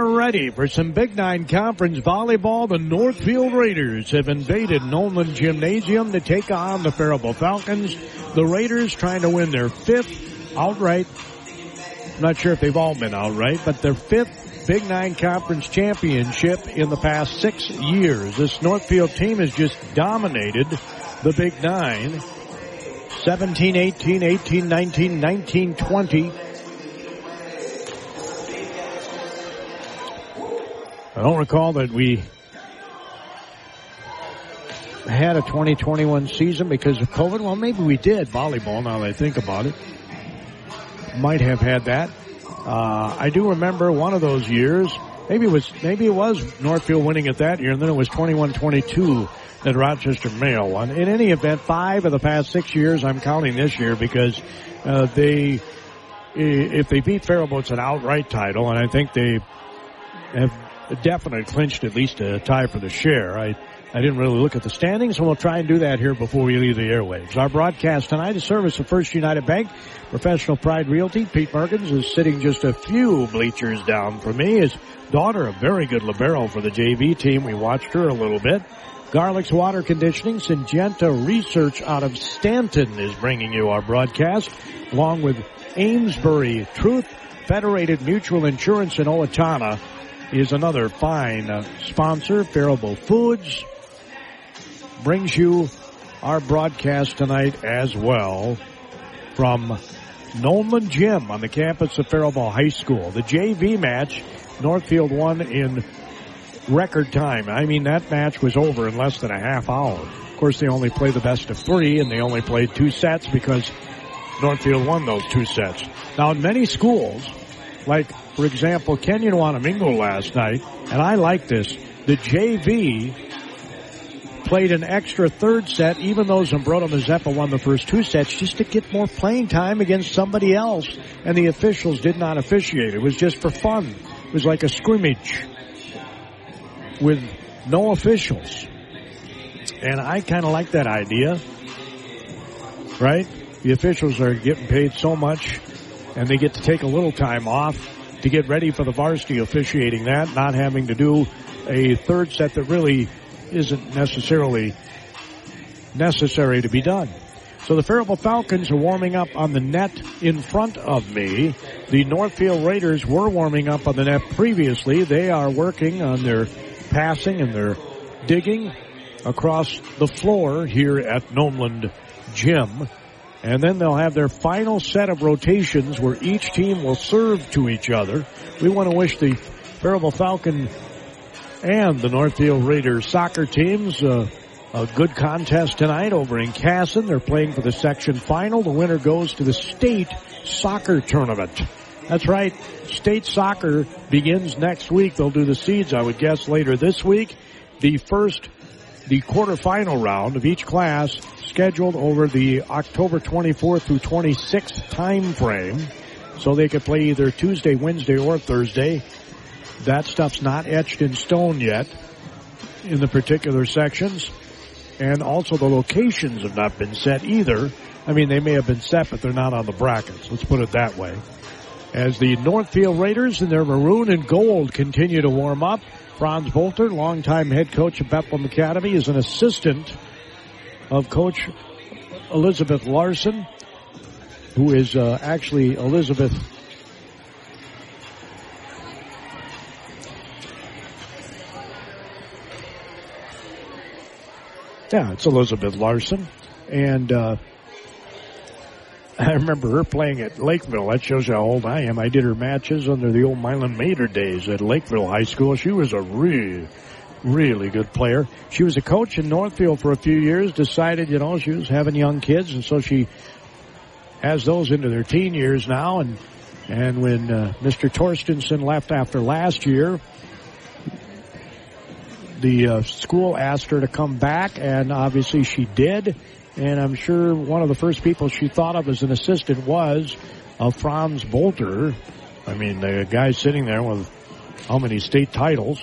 Ready for some Big Nine Conference volleyball. The Northfield Raiders have invaded Nolan Gymnasium to take on the Faribault Falcons. The Raiders trying to win their fifth outright. I'm not sure if they've all been outright, but their fifth Big Nine Conference championship in the past six years. This Northfield team has just dominated the Big Nine. 17, 18, 18, 19, 19, 20. I don't recall that we had a 2021 season because of COVID. Well, maybe we did volleyball now that I think about it. Might have had that. Uh, I do remember one of those years. Maybe it was, maybe it was Northfield winning it that year and then it was 21-22 that Rochester Mayo won. In any event, five of the past six years, I'm counting this year because, uh, they, if they beat Faribault, it's an outright title and I think they have definitely clinched at least a tie for the share. I, I didn't really look at the standings, and we'll try and do that here before we leave the airwaves. Our broadcast tonight is service of First United Bank, Professional Pride Realty. Pete Merkins is sitting just a few bleachers down from me. His daughter, a very good libero for the JV team. We watched her a little bit. Garlic's Water Conditioning, Syngenta Research out of Stanton is bringing you our broadcast, along with Amesbury Truth, Federated Mutual Insurance in Owatonna, is another fine uh, sponsor. Faribault Foods brings you our broadcast tonight as well from Nolan Gym on the campus of Faribault High School. The JV match, Northfield won in record time. I mean, that match was over in less than a half hour. Of course, they only played the best of three, and they only played two sets because Northfield won those two sets. Now, in many schools, like for example, Kenyon Wanamingo last night, and I like this. The JV played an extra third set, even though Zumbrota Mazeppa won the first two sets, just to get more playing time against somebody else. And the officials did not officiate. It was just for fun. It was like a scrimmage with no officials. And I kind of like that idea. Right? The officials are getting paid so much and they get to take a little time off to get ready for the varsity officiating that, not having to do a third set that really isn't necessarily necessary to be done. So the Faribault Falcons are warming up on the net in front of me. The Northfield Raiders were warming up on the net previously. They are working on their passing and their digging across the floor here at Nomeland Gym. And then they'll have their final set of rotations where each team will serve to each other. We want to wish the Faribault Falcon and the Northfield Raiders soccer teams uh, a good contest tonight over in Kasson. They're playing for the section final. The winner goes to the state soccer tournament. That's right. State soccer begins next week. They'll do the seeds, I would guess, later this week. The first, the quarterfinal round of each class scheduled over the October 24th through 26th time frame. So they could play either Tuesday, Wednesday, or Thursday. That stuff's not etched in stone yet in the particular sections. And also the locations have not been set either. I mean, they may have been set, but they're not on the brackets. Let's put it that way. As the Northfield Raiders in their maroon and gold continue to warm up, Franz Bolter, longtime head coach of Bethlehem Academy, is an assistant of Coach Elizabeth Larson, who is uh, actually Elizabeth. Yeah, it's Elizabeth Larson. And uh, I remember her playing at Lakeville. That shows how old I am. I did her matches under the old Milan Mater days at Lakeville High School. She was a real really good player. She was a coach in Northfield for a few years, decided, you know, she was having young kids, and so she has those into their teen years now. And, and when uh, Mr. Torstensen left after last year, the uh, school asked her to come back, and obviously she did. And I'm sure one of the first people she thought of as an assistant was uh, Franz Bolter. I mean, the guy sitting there with how many state titles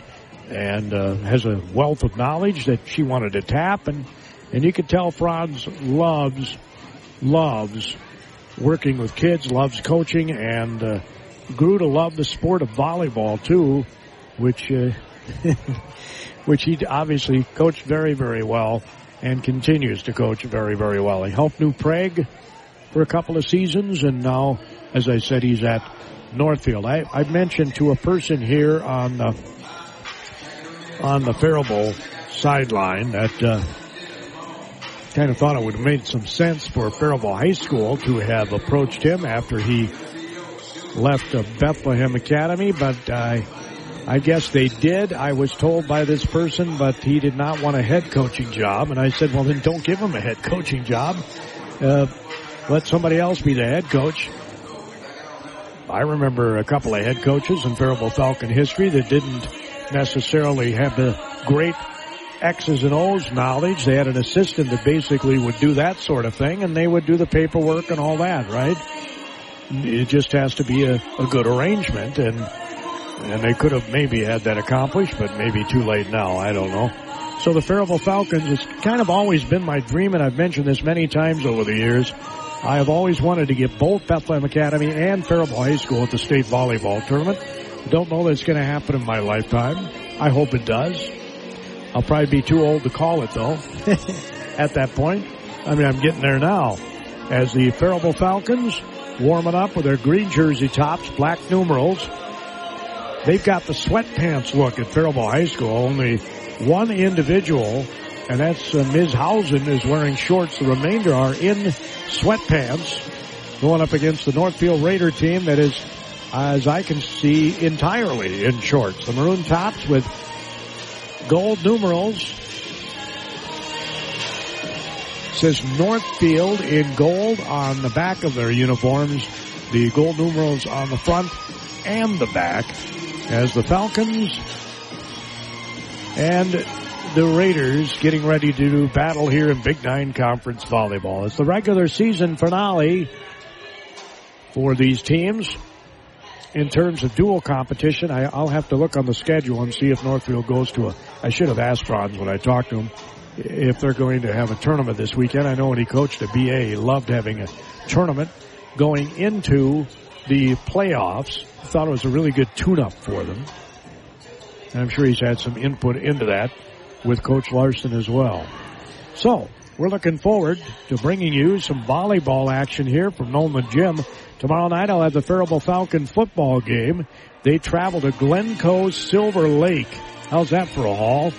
and uh, has a wealth of knowledge that she wanted to tap, and and you could tell Franz loves loves working with kids, loves coaching, and uh, grew to love the sport of volleyball too. which uh, which he obviously coached very, very well and continues to coach very, very well. He helped New Prague for a couple of seasons, and now, as I said, he's at Northfield. I, I mentioned to a person here on the on the Faribault sideline that uh, kind of thought it would have made some sense for Faribault High School to have approached him after he left Bethlehem Academy, but I. I guess they did. I was told by this person, but he did not want a head coaching job. And I said, well, then don't give him a head coaching job. Uh, let somebody else be the head coach. I remember a couple of head coaches in Faribault Falcon history that didn't necessarily have the great X's and O's knowledge. They had an assistant that basically would do that sort of thing and they would do the paperwork and all that, right? It just has to be a, a good arrangement and and they could have maybe had that accomplished, but maybe too late now. I don't know. So the Faribault Falcons, has kind of always been my dream, and I've mentioned this many times over the years. I have always wanted to get both Bethlehem Academy and Faribault High School at the state volleyball tournament. Don't know that it's going to happen in my lifetime. I hope it does. I'll probably be too old to call it though. at that point, I mean, I'm getting there now. As the Faribault Falcons warming up with their green jersey tops, black numerals, They've got the sweatpants look at Faribault High School. Only one individual, and that's uh, Ms. Hausen, is wearing shorts. The remainder are in sweatpants going up against the Northfield Raider team that is, as I can see, entirely in shorts. The maroon tops with gold numerals. says Northfield in gold on the back of their uniforms. The gold numerals on the front and the back as the Falcons and the Raiders getting ready to do battle here in Big Nine Conference Volleyball. It's the regular season finale for these teams. In terms of dual competition, I, will have to look on the schedule and see if Northfield goes to a. I should have asked Franz when I talked to him if they're going to have a tournament this weekend. I know when he coached at BA, he loved having a tournament going into the playoffs thought it was a really good tune-up for them. And I'm sure he's had some input into that with Coach Larson as well. So, we're looking forward to bringing you some volleyball action here from Nolan Gym. Tomorrow night I'll have the Faribault Falcon football game. They travel to Glencoe Silver Lake. How's that for a haul?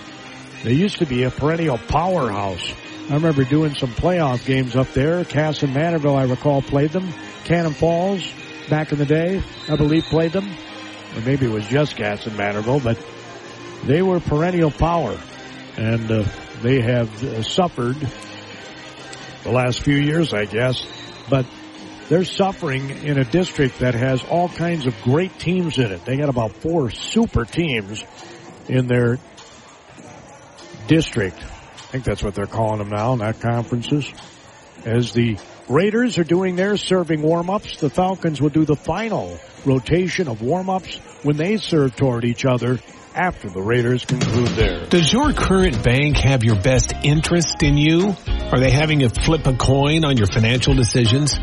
They used to be a perennial powerhouse. I remember doing some playoff games up there. Kasson-Mantorville, I recall, played them. Cannon Falls, back in the day, I believe, played them. Or maybe it was just Kasson-Mantorville, but they were perennial power. And uh, they have uh, suffered the last few years, I guess. But they're suffering in a district that has all kinds of great teams in it. They got about four super teams in their district. I think that's what they're calling them now, not conferences. As the Raiders are doing their serving warm-ups. The Falcons will do the final rotation of warm-ups when they serve toward each other after the Raiders conclude theirs. Does your current bank have your best interest in you? Are they having you flip a coin on your financial decisions?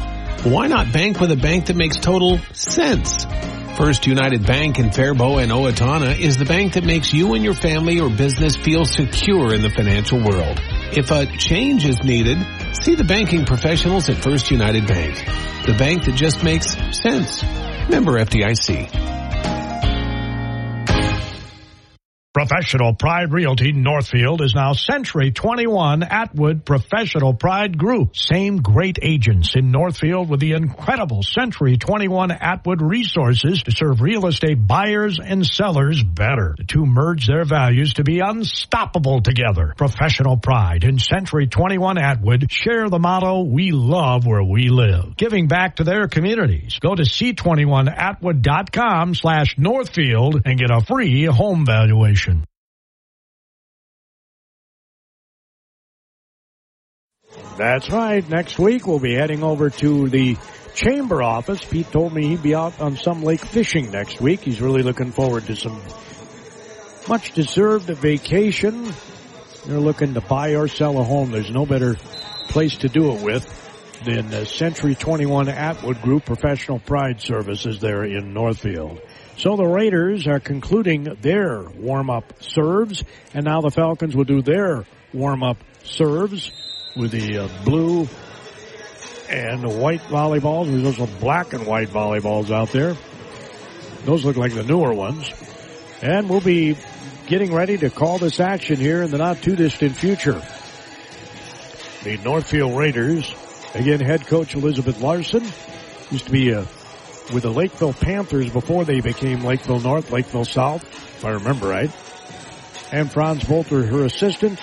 Why not bank with a bank that makes total sense? First United Bank in Faribault and Owatonna is the bank that makes you and your family or business feel secure in the financial world. If a change is needed, See the banking professionals at First United Bank. The bank that just makes sense. Member FDIC. Professional Pride Realty Northfield is now Century 21 Atwood Professional Pride Group. Same great agents in Northfield with the incredible Century 21 Atwood resources to serve real estate buyers and sellers better. The two merge their values to be unstoppable together. Professional Pride and Century 21 Atwood share the motto, we love where we live. Giving back to their communities. Go to c21atwood.com slash Northfield and get a free home valuation. That's right. Next week we'll be heading over to the chamber office. Pete told me he'd be out on some lake fishing next week. He's really looking forward to some much deserved vacation. They're looking to buy or sell a home. There's no better place to do it with than the Century 21 Atwood Group Professional Pride Services there in Northfield. So the Raiders are concluding their warm-up serves, and now the Falcons will do their warm-up serves with the uh, blue and white volleyballs. There's also black and white volleyballs out there. Those look like the newer ones. And we'll be getting ready to call this action here in the not too distant future. The Northfield Raiders, again, head coach Elizabeth Larson, used to be a with the Lakeville Panthers before they became Lakeville North, Lakeville South, if I remember right. And Franz Bolter, her assistant.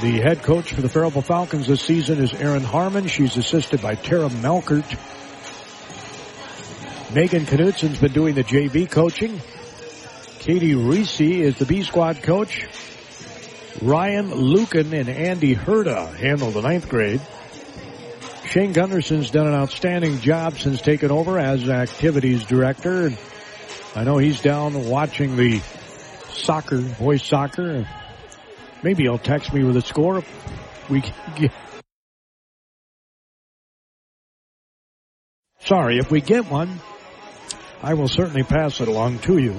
The head coach for the Faribault Falcons this season is Erin Harmon. She's assisted by Tara Melkert. Megan Knudsen's been doing the JV coaching. Katie Reese is the B squad coach. Ryan Lucan and Andy Herda handle the ninth grade. Shane Gunderson's done an outstanding job since taking over as activities director. And I know he's down watching the soccer, boys soccer. Maybe he'll text me with a score. We get. Sorry, if we get one, I will certainly pass it along to you.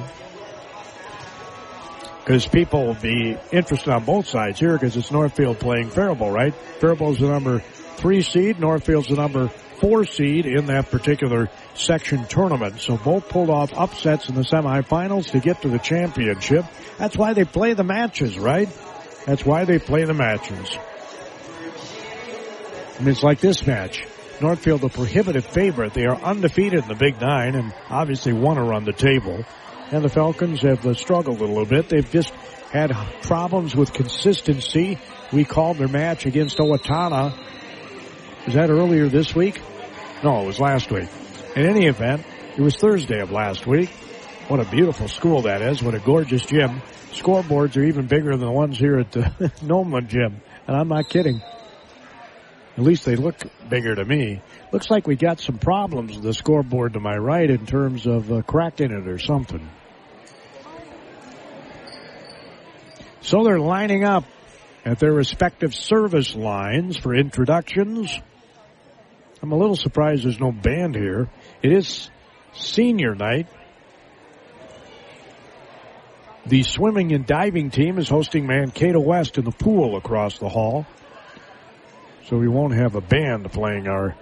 Because people will be interested on both sides here because it's Northfield playing Faribault, right? Faribault's the number three seed. Northfield's the number four seed in that particular section tournament. So both pulled off upsets in the semifinals to get to the championship. That's why they play the matches, right? That's why they play the matches. I mean, it's like this match. Northfield, the prohibitive favorite. They are undefeated in the Big Nine and obviously want to run the table. And the Falcons have uh, struggled a little bit. They've just had problems with consistency. We called their match against Owatonna was that earlier this week? No, it was last week. In any event, it was Thursday of last week. What a beautiful school that is. What a gorgeous gym. Scoreboards are even bigger than the ones here at the Nomeland gym. And I'm not kidding. At least they look bigger to me. Looks like we got some problems with the scoreboard to my right in terms of uh, cracking it or something. So they're lining up at their respective service lines for introductions. I'm a little surprised there's no band here. It is senior night. The swimming and diving team is hosting Mankato West in the pool across the hall. So we won't have a band playing our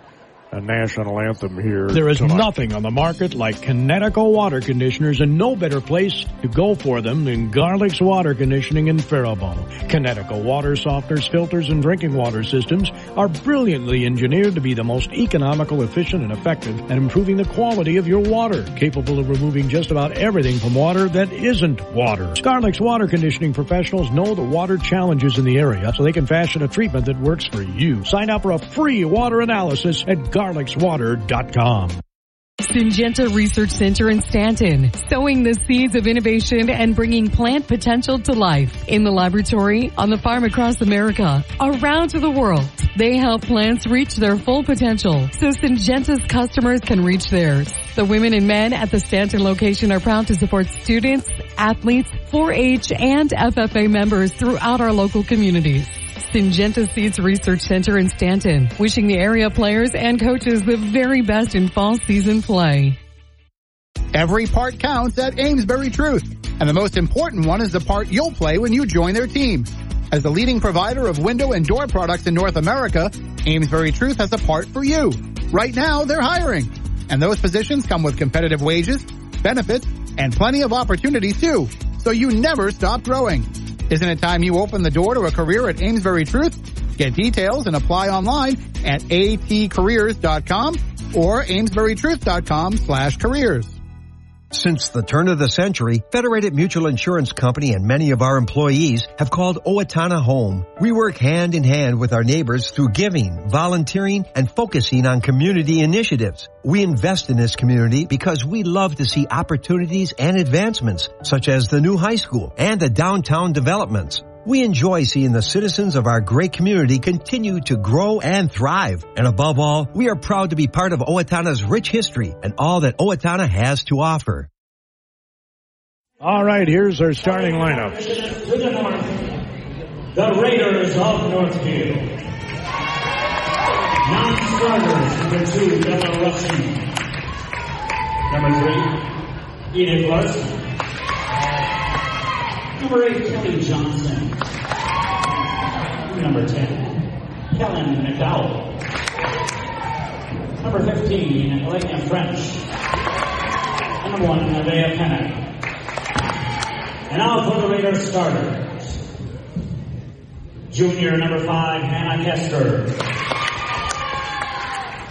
a national anthem here. There is tonight. nothing on the market like Kinetico water conditioners and no better place to go for them than Garlic's Water Conditioning in Faribault. Kinetico water softeners, filters, and drinking water systems are brilliantly engineered to be the most economical, efficient, and effective at improving the quality of your water, capable of removing just about everything from water that isn't water. Garlic's water conditioning professionals know the water challenges in the area, so they can fashion a treatment that works for you. Sign up for a free water analysis at garlicswater.com. Syngenta Research Center in Stanton, sowing the seeds of innovation and bringing plant potential to life. In the laboratory, on the farm across America, around to the world, they help plants reach their full potential so Syngenta's customers can reach theirs. The women and men at the Stanton location are proud to support students, athletes, 4-H, and FFA members throughout our local communities. Syngenta Seeds Research Center in Stanton, wishing the area players and coaches the very best in fall season play. Every part counts at Amesbury Truth, and the most important one is the part you'll play when you join their team. As the leading provider of window and door products in North America, Amesbury Truth has a part for you. Right now, they're hiring, and those positions come with competitive wages, benefits, and plenty of opportunities too, so you never stop growing. Isn't it time you open the door to a career at Amesbury Truth? Get details and apply online at atcareers.com or amesburytruth.com slash careers. Since the turn of the century, Federated Mutual Insurance Company and many of our employees have called Owatonna home. We work hand in hand with our neighbors through giving, volunteering, and focusing on community initiatives. We invest in this community because we love to see opportunities and advancements, such as the new high school and the downtown developments. We enjoy seeing the citizens of our great community continue to grow and thrive. And above all, we are proud to be part of Owatonna's rich history and all that Owatonna has to offer. All right, here's our starting lineups. To the north, the Raiders of Northfield. Non-starters, number two, Bella Rushing. Number three, Edith Larson. Number eight, Kelly Johnson. Number 10, Kellen McDowell. Number 15, Elena French. And number one, Nevaeh Pennock. And now for the Raiders starters. Junior number five, Hannah Kester.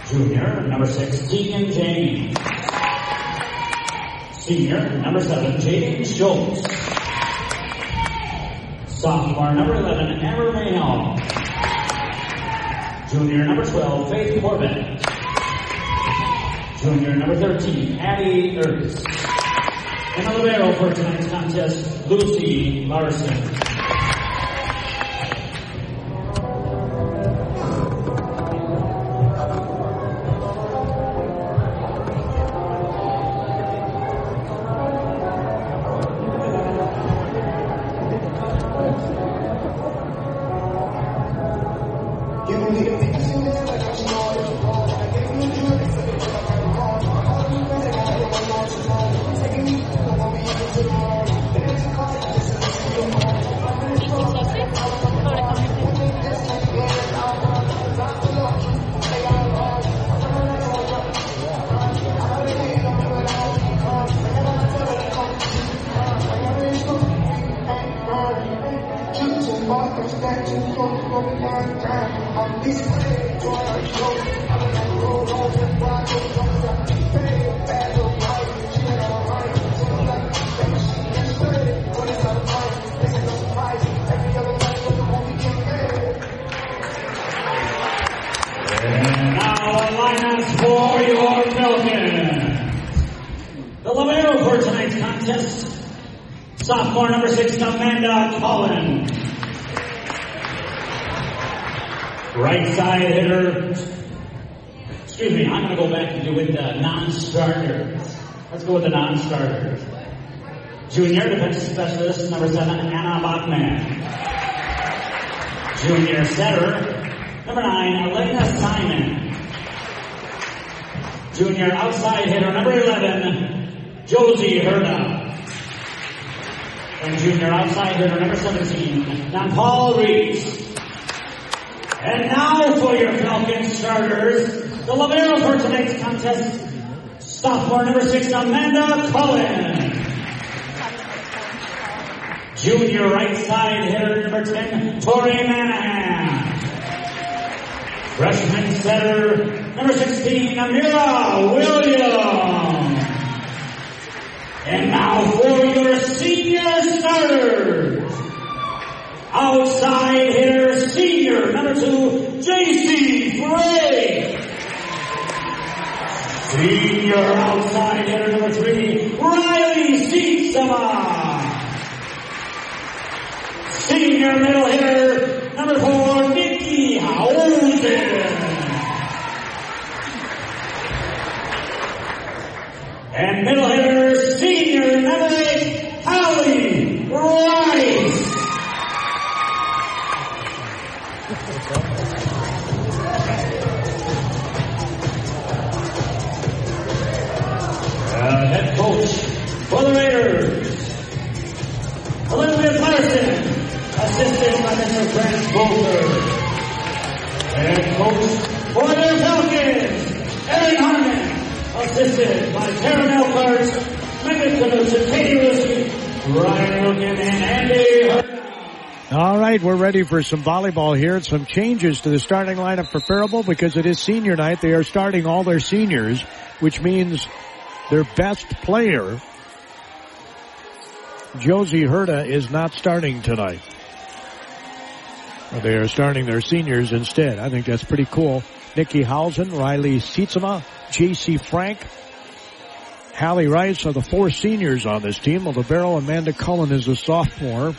Junior number six, Tegan James. Senior number seven, Jaden Schultz. Sophomore number 11, Amber Mayhall. Junior number 12, Faith Corbett. Junior number 13, Addie Ertz. And the libero for tonight's contest, Lucy Larson. Junior setter, number nine, Elena Simon. Junior outside hitter, number 11, Josie Herda. And junior outside hitter, number 17, Don Paul Reese. And now for your Falcon starters, the libero for tonight's contest, sophomore number six, Amanda Cullen. Junior right side hitter number 10, Tori Manahan. Freshman setter number 16, Amira Williams. And now for your senior starters. Outside hitter senior number two, JC Frey. Senior outside hitter number three, Riley Sietsema. Senior middle hitter, number four, Nikki Hausen. And middle hitter, senior number eight, Holly Rice. Uh, head coach for the Raiders, Bolter. Head coach for the Falcons, Erin Harmon, assisted by Karen Elkhart, Megan Canusa, Katie Wilson, Ryan Logan, and Andy. All right, we're ready for some volleyball here and some changes to the starting lineup for Faribault because it is senior night. They are starting all their seniors, which means their best player, Josie Herda, is not starting tonight. They are starting their seniors instead. I think that's pretty cool. Nikki Hausen, Riley Sietsema, J.C. Frank, Hallie Rice are the four seniors on this team. The libero Amanda Cullen is a sophomore.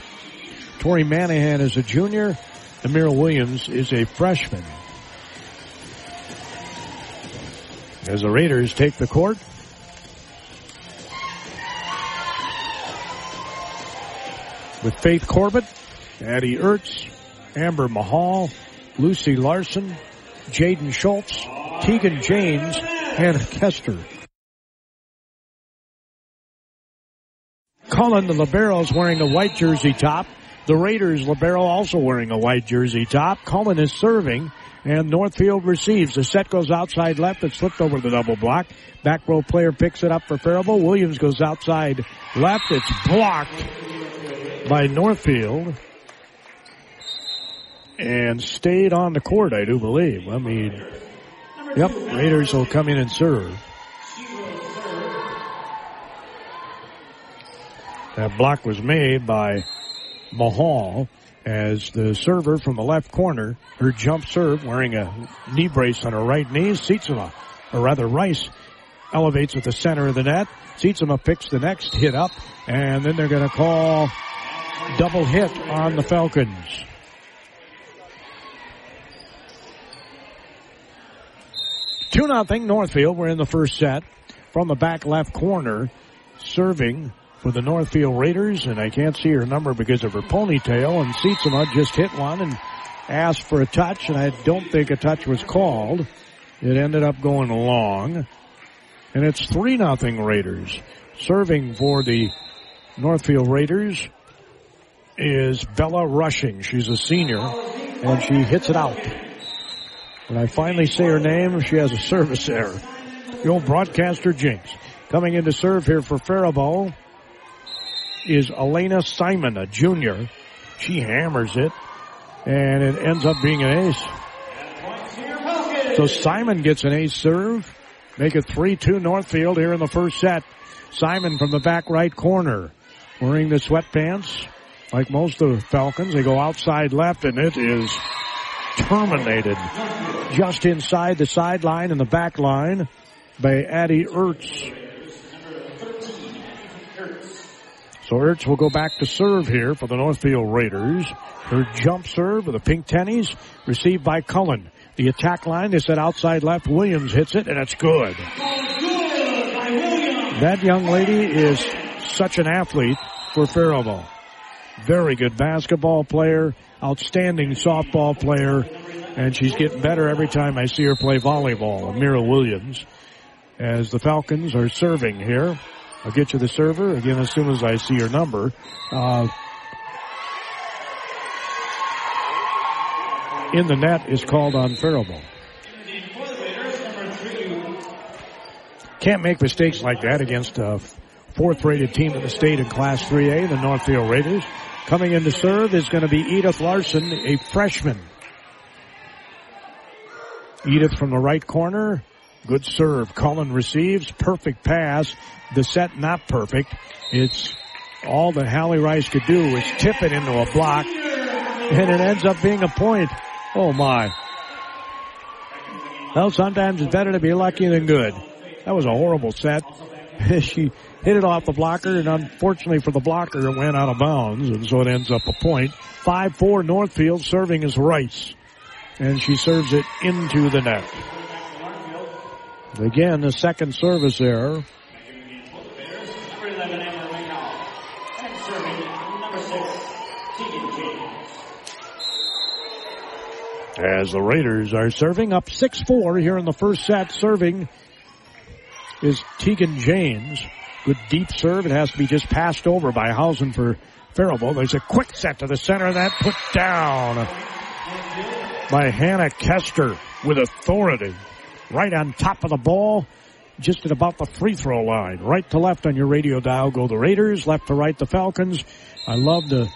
Tori Manahan is a junior. Amira Williams is a freshman. As the Raiders take the court. With Faith Corbett, Addie Ertz, Amber Mahal, Lucy Larson, Jaden Schultz, Tegan James, and Kester. Cullen, the liberos, wearing a white jersey top. The Raiders libero also wearing a white jersey top. Cullen is serving and Northfield receives. The set goes outside left. It slipped over the double block. Back row player picks it up for Faribault. Williams goes outside left. It's blocked by Northfield and stayed on the court, I do believe. I mean, yep, Raiders will come in and serve. That block was made by Mahal as the server from the left corner, her jump serve wearing a knee brace on her right knee, Sietsema, or rather Rice, elevates at the center of the net. Sietsema picks the next hit up, and then they're going to call double hit on the Falcons. Two nothing Northfield. We're in the first set from the back left corner, serving for the Northfield Raiders, and I can't see her number because of her ponytail. And Sietsema just hit one and asked for a touch, and I don't think a touch was called. It ended up going long, and it's three nothing Raiders. Serving for the Northfield Raiders is Bella Rushing. She's a senior, and she hits it out. When I finally say her name, she has a service error. The old broadcaster jinx. Coming in to serve here for Faribault is Elena Simon, a junior. She hammers it, and it ends up being an ace. So Simon gets an ace serve. Make it 3-2 Northfield here in the first set. Simon from the back right corner, wearing the sweatpants. Like most of the Falcons, they go outside left, and it is terminated just inside the sideline and the back line by Addie Ertz. So Ertz will go back to serve here for the Northfield Raiders. Her jump serve with the pink tennies received by Cullen. The attack line, they said outside left. Williams hits it and it's good. That young lady is such an athlete for Faribault. Very good basketball player, outstanding softball player, and she's getting better every time I see her play volleyball. Amira Williams, as the Falcons are serving here. I'll get you the server again as soon as I see your number. Uh, in the net is called on Faribault. Can't make mistakes like that against a fourth rated team in the state in Class 3A, the Northfield Raiders. Coming in to serve is going to be Edith Larson, a freshman. Edith from the right corner. Good serve. Cullen receives. Perfect pass. The set not perfect. It's all that Hallie Rice could do is tip it into a block and it ends up being a point. Oh my. Well, sometimes it's better to be lucky than good. That was a horrible set. she hit it off the blocker and unfortunately for the blocker it went out of bounds and so it ends up a point. 5-4 Northfield serving as Rice and she serves it into the net. Again, the second service error. As the Raiders are serving up 6-4 here in the first set, serving is Tegan James. Good deep serve. It has to be just passed over by Hausen for Faribault. There's a quick set to the center of that put down by Hannah Kester with authority. Right on top of the ball, just at about the free throw line. Right to left on your radio dial go the Raiders, left to right the Falcons. I love the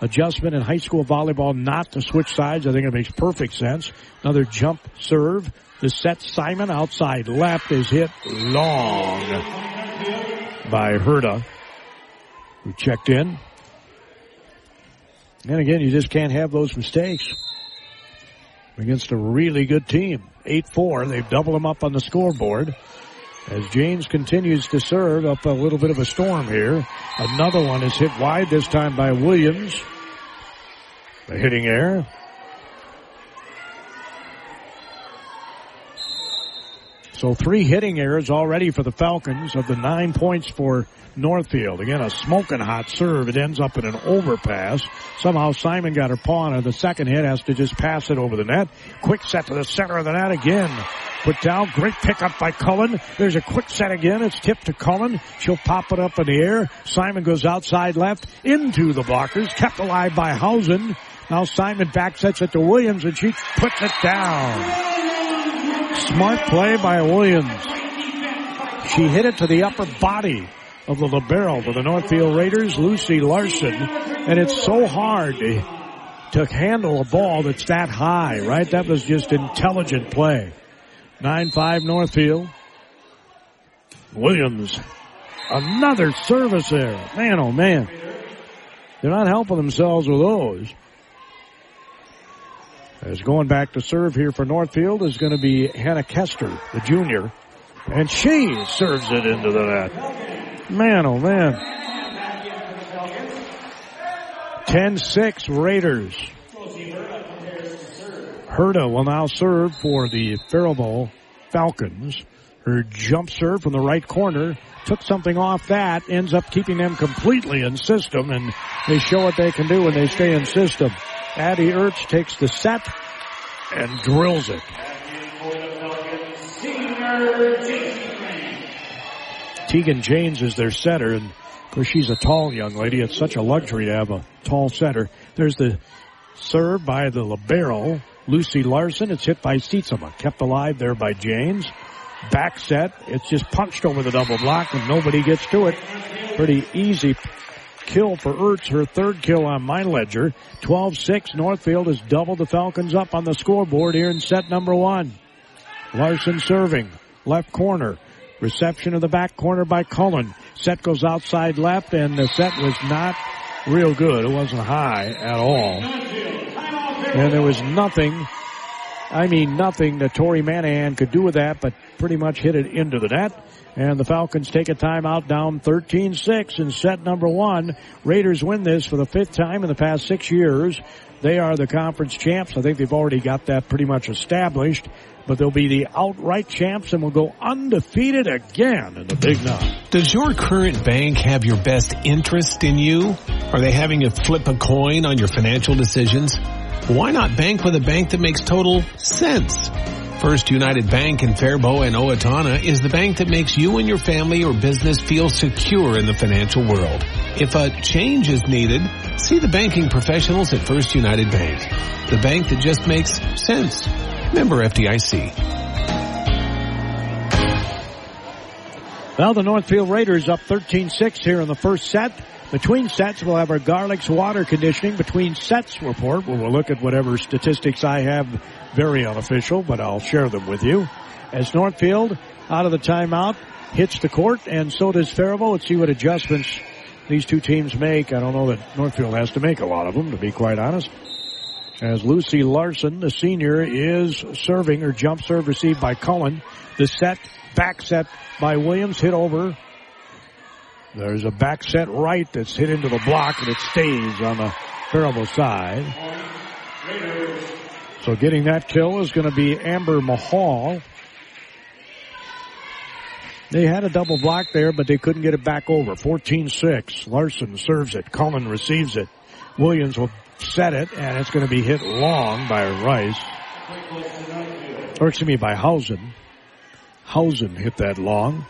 adjustment in high school volleyball not to switch sides. I think it makes perfect sense. Another jump serve. The set Simon outside left is hit long by Herda, who checked in. And again, you just can't have those mistakes against a really good team. 8-4. They've doubled them up on the scoreboard. As James continues to serve up a little bit of a storm here. Another one is hit wide, this time by Williams. The hitting air. So three hitting errors already for the Falcons of the nine points for Northfield. Again, a smoking hot serve. It ends up in an overpass. Somehow Simon got her paw on. The second hit has to just pass it over the net. Quick set to the center of the net again. put down. Great pickup by Cullen. There's a quick set again. It's tipped to Cullen. She'll pop it up in the air. Simon goes outside left into the blockers. Kept alive by Hausen. Now Simon back sets it to Williams and she puts it down. Smart play by Williams. She hit it to the upper body of the libero for the Northfield Raiders, Lucy Larson. And it's so hard to, handle a ball that's that high, right? That was just intelligent play. 9-5 Northfield. Williams. Another service there. Man, oh man. They're not helping themselves with those. As going back to serve here for Northfield is going to be Hannah Kester, the junior. And she serves it into the net. Man, oh man. 10-6 Raiders. Herda will now serve for the Faribault Falcons. Her jump serve from the right corner took something off that, ends up keeping them completely in system, and they show what they can do when they stay in system. Addie Ertz takes the set and drills it. Tegan James is their setter, and of course she's a tall young lady. It's such a luxury to have a tall setter. There's the serve by the libero, Lucy Larson. It's hit by Sietsema. Kept alive there by James. Back set. It's just punched over the double block and nobody gets to it. Pretty easy kill for Ertz, her third kill on my ledger. 12-6, Northfield has doubled the Falcons up on the scoreboard here in set number one. Larson serving, left corner. Reception of the back corner by Cullen. Set goes outside left and the set was not real good. It wasn't high at all. And there was nothing, I mean nothing that Tori Manahan could do with that, but pretty much hit it into the net. And the Falcons take a timeout down 13-6 in set number one. Raiders win this for the fifth time in the past six years. They are the conference champs. I think they've already got that pretty much established. But they'll be the outright champs and will go undefeated again in the Big Nine. Does your current bank have your best interest in you? Are they having you flip a coin on your financial decisions? Why not bank with a bank that makes total sense? First United Bank in Faribault and Owatonna is the bank that makes you and your family or business feel secure in the financial world. If a change is needed, see the banking professionals at First United Bank. The bank that just makes sense. Member FDIC. Well, the Northfield Raiders up 13-6 here in the first set. Between sets, we'll have our Garlic's water conditioning between sets report where we'll look at whatever statistics I have very unofficial, but I'll share them with you. As Northfield out of the timeout hits the court and so does Faribault. Let's see what adjustments these two teams make. I don't know that Northfield has to make a lot of them, to be quite honest. As Lucy Larson, the senior, is serving her jump serve received by Cullen. The set, back set by Williams, hit over there's a back set right that's hit into the block and it stays on the Faribault side. So getting that kill is going to be Amber Mahal. They had a double block there, but they couldn't get it back over. 14-6. Larson serves it. Cullen receives it. Williams will set it, and it's going to be hit long by Rice. Or excuse me, by Hausen. Hausen hit that long.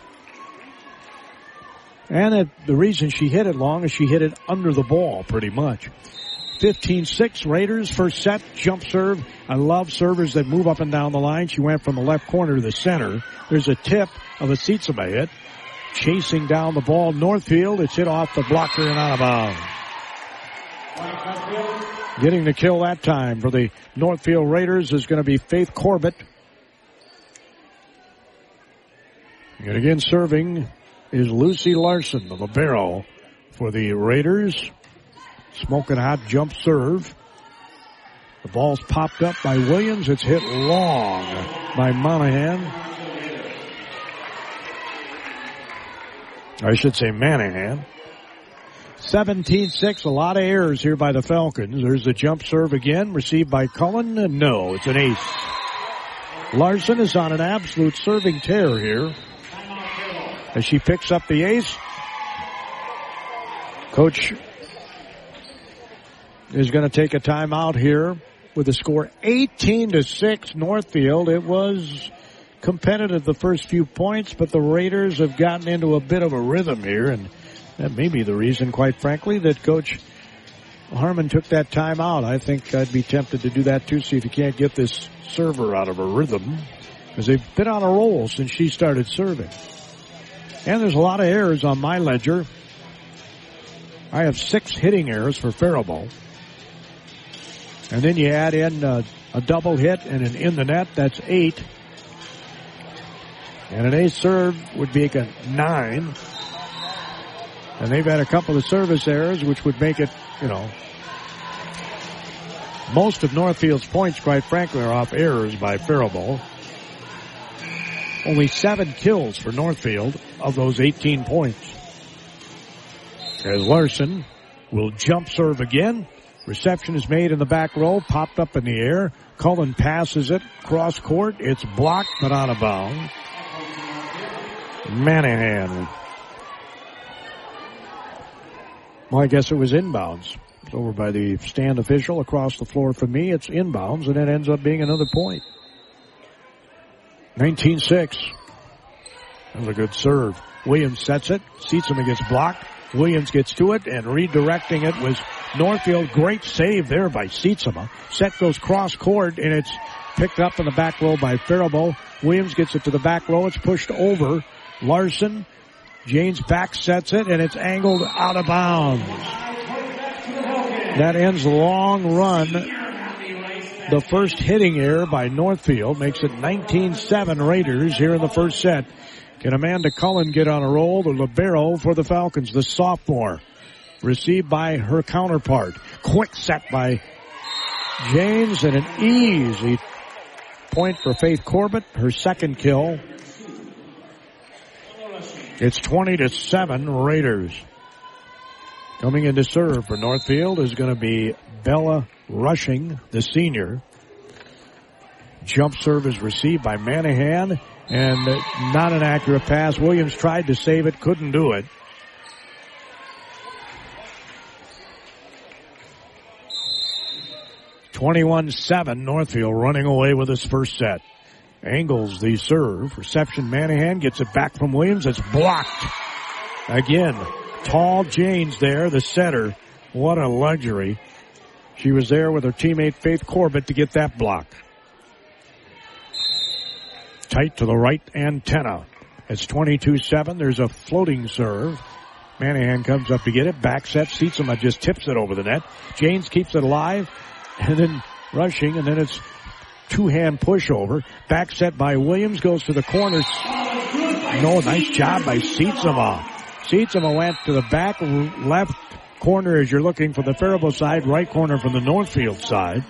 And it, the reason she hit it long is she hit it under the ball pretty much. 15-6 Raiders first set jump serve. I love servers that move up and down the line. She went from the left corner to the center. There's a tip of a Sietsema hit. Chasing down the ball Northfield. It's hit off the blocker and out of bounds. Getting the kill that time for the Northfield Raiders is going to be Faith Corbett. And again serving is Lucy Larson, the libero for the Raiders. Smoking hot jump serve. The ball's popped up by Williams. It's hit long by Monahan. I should say Manahan. 17-6, a lot of errors here by the Falcons. There's the jump serve again, received by Cullen. No, it's an ace. Larson is on an absolute serving tear here as she picks up the ace. Coach is going to take a timeout here with a score 18 to 6 Northfield. It was competitive the first few points, but the Raiders have gotten into a bit of a rhythm here, and that may be the reason, quite frankly, that Coach Harmon took that time out. I think I'd be tempted to do that too, see if you can't get this server out of a rhythm, because they've been on a roll since she started serving. And there's a lot of errors on my ledger. I have six hitting errors for Faribault. And then you add in a, a double hit and an in the net, that's eight. And an ace serve would make a nine. And they've had a couple of service errors, which would make it, you know, most of Northfield's points, quite frankly, are off errors by Faribault. Only seven kills for Northfield of those 18 points. As Larson will jump serve again. Reception is made in the back row, popped up in the air. Cullen passes it cross court. It's blocked but out of bounds. Manahan. Well, I guess it was inbounds. It's over by the stand official across the floor from me. It's inbounds and it ends up being another point. 19-6. That was a good serve. Williams sets it. Sietsema against blocked. Williams gets to it and redirecting it was Northfield. Great save there by Sietsema. Set goes cross court and it's picked up in the back row by Faribault. Williams gets it to the back row. It's pushed over. Larson. James back sets it and it's angled out of bounds. That ends the long run. The first hitting error by Northfield makes it 19-7 Raiders here in the first set. Can Amanda Cullen get on a roll? The libero for the Falcons, the sophomore. Received by her counterpart. Quick set by James and an easy point for Faith Corbett, her second kill. It's 20 to 7 Raiders. Coming in to serve for Northfield is going to be Bella Rushing, the senior. Jump serve is received by Manahan and not an accurate pass. Williams tried to save it, couldn't do it. Twenty-one seven Northfield running away with his first set. Angles the serve. Reception Manahan gets it back from Williams. It's blocked. Again, tall James there, the setter. What a luxury. She was there with her teammate Faith Corbett to get that block. Tight to the right antenna. It's 22-7. There's a floating serve. Manahan comes up to get it. Back set. Sietsema just tips it over the net. James keeps it alive. And then rushing. And then it's two-hand pushover. Back set by Williams. Goes to the corner. No, nice job by Sietsema. Sietsema went to the back left corner as you're looking for the Faribault side, right corner from the Northfield side.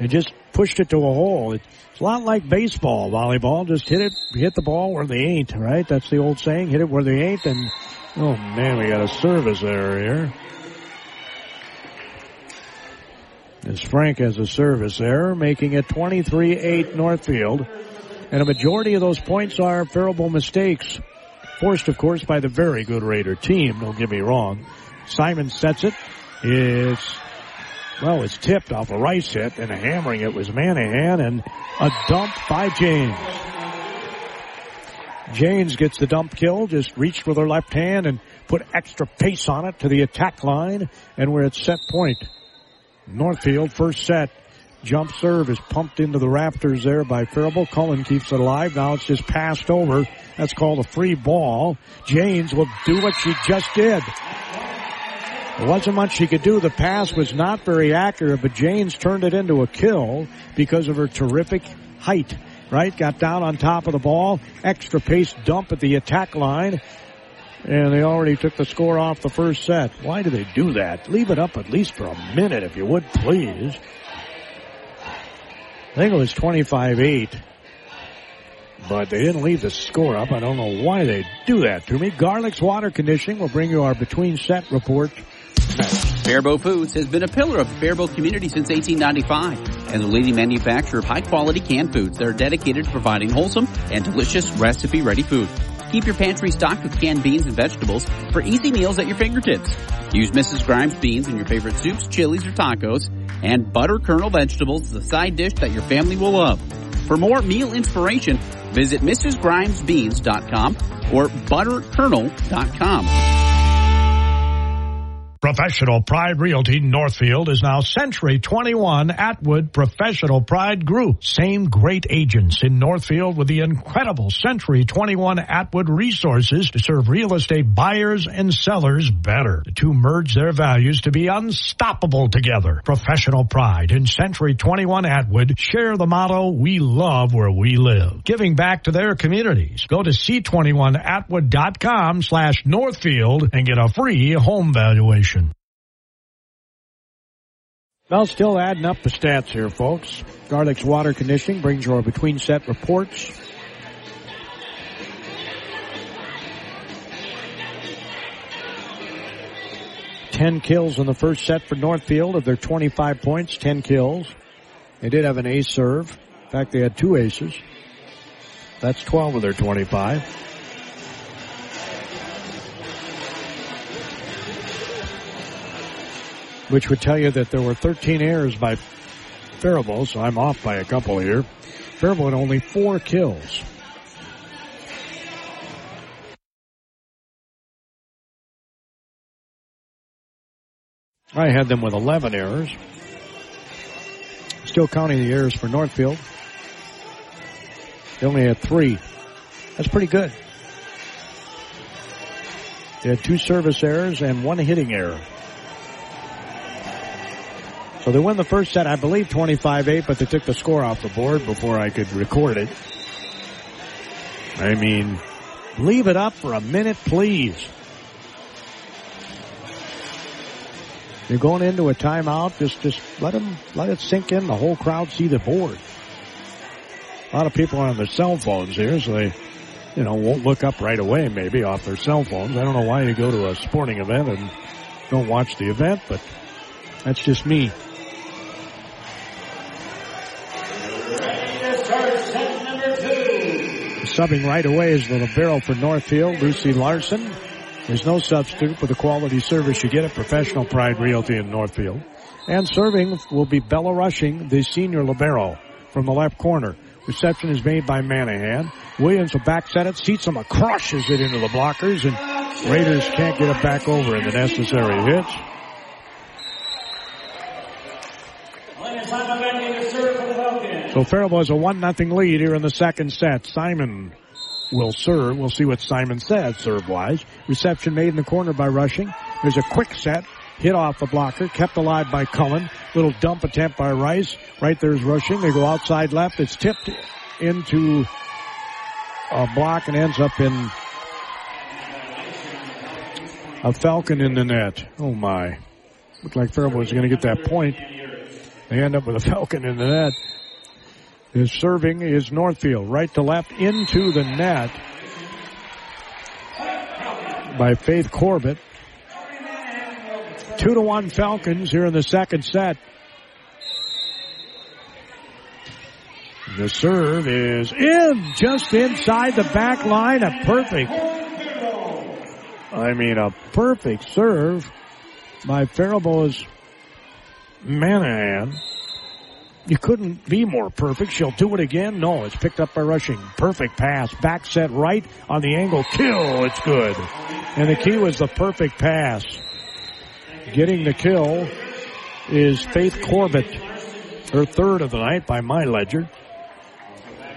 And just pushed it to a hole. It's a lot like baseball, volleyball. Just hit it, hit the ball where they ain't, right? That's the old saying, hit it where they ain't. And, oh man, we got a service error here. As Frank has a service error, making it 23-8 Northfield. And a majority of those points are Faribault mistakes. Forced, of course, by the very good Raider team, don't get me wrong. Simon sets it. It's, well, it's tipped off a Rice hit and a hammering it was Manahan and a dump by James. James gets the dump kill, just reached with her left hand and put extra pace on it to the attack line and we're at set point. Northfield, first set. Jump serve is pumped into the Raptors there by Faribault. Cullen keeps it alive. Now it's just passed over. That's called a free ball. James will do what she just did. There wasn't much she could do. The pass was not very accurate, but James turned it into a kill because of her terrific height. Right? Got down on top of the ball. Extra pace dump at the attack line. And they already took the score off the first set. Why do they do that? Leave it up at least for a minute if you would please. I think it was 25-8. But they didn't leave the score up. I don't know why they do that to me. Garlic's Water Conditioning will bring you our between set report Faribault Foods has been a pillar of the Faribault community since 1895 and the leading manufacturer of high quality canned foods that are dedicated to providing wholesome and delicious recipe ready food. Keep your pantry stocked with canned beans and vegetables for easy meals at your fingertips. Use Mrs. Grimes beans in your favorite soups, chilies, or tacos, and butter kernel vegetables as a side dish that your family will love. For more meal inspiration, visit MrsGrimesBeans.com or ButterKernel.com. Professional Pride Realty Northfield is now Century 21 Atwood Professional Pride Group. Same great agents in Northfield with the incredible Century 21 Atwood resources to serve real estate buyers and sellers better. The two merge their values to be unstoppable together. Professional Pride and Century 21 Atwood share the motto, we love where we live. Giving back to their communities. Go to c21atwood.com slash Northfield and get a free home valuation. Well, still adding up the stats here, folks. Garlic's water conditioning brings our between set reports. Ten kills in the first set for Northfield of their 25 points, 10 kills. They did have an ace serve. In fact, they had two aces. That's 12 of their 25. Which would tell you that there were 13 errors by Faribault, so I'm off by a couple here. Faribault had only four kills. I had them with 11 errors. Still counting the errors for Northfield. They only had three. That's pretty good. They had two service errors and one hitting error. So they win the first set, I believe 25-8, but they took the score off the board before I could record it. I mean, leave it up for a minute, please. You're going into a timeout. Just, just let them, let it sink in. The whole crowd see the board. A lot of people are on their cell phones here, so they, you know, won't look up right away maybe off their cell phones. I don't know why you go to a sporting event and don't watch the event, but that's just me. Subbing right away is the libero for Northfield, Lucy Larson. There's no substitute for the quality service you get at Professional Pride Realty in Northfield. And serving will be Bella Rushing, the senior libero from the left corner. Reception is made by Manahan. Williams will back set it, Sietsema, crushes it into the blockers, and Raiders can't get it back over in the necessary hits. So Faribault has a one nothing lead here in the second set. Simon will serve. We'll see what Simon says serve wise. Reception made in the corner by Rushing. There's a quick set. Hit off the blocker, kept alive by Cullen. Little dump attempt by Rice. Right there's Rushing. They go outside left. It's tipped into a block and ends up in a Falcon in the net. Oh my. Looked like Faribault was going to get that point. They end up with a Falcon in the net. His serving is Northfield, right to left into the net by Faith Corbett. Two to one Falcons here in the second set. The serve is in, just inside the back line. A perfect, I mean, a perfect serve by Faribault's Manahan. You couldn't be more perfect. She'll do it again. No, it's picked up by rushing. Perfect pass. Back set right on the angle. Kill. It's good. And the key was the perfect pass. Getting the kill is Faith Corbett. Her third of the night by my ledger.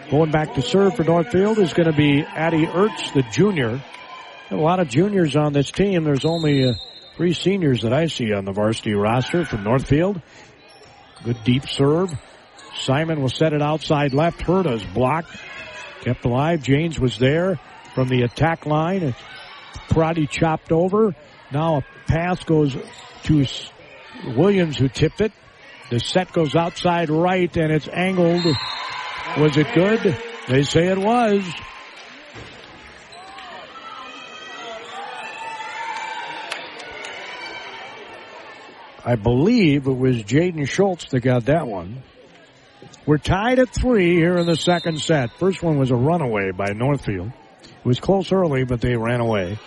Going back to serve for Northfield is going to be Addie Ertz, the junior. A lot of juniors on this team. There's only uh, three seniors that I see on the varsity roster from Northfield. Good deep serve. Simon will set it outside left. Herta's blocked. Kept alive. James was there from the attack line. Karate chopped over. Now a pass goes to Williams who tipped it. The set goes outside right and it's angled. Was it good? They say it was. I believe it was Jaden Schultz that got that one. We're tied at three here in the second set. First one was a runaway by Northfield. It was close early, but they ran away.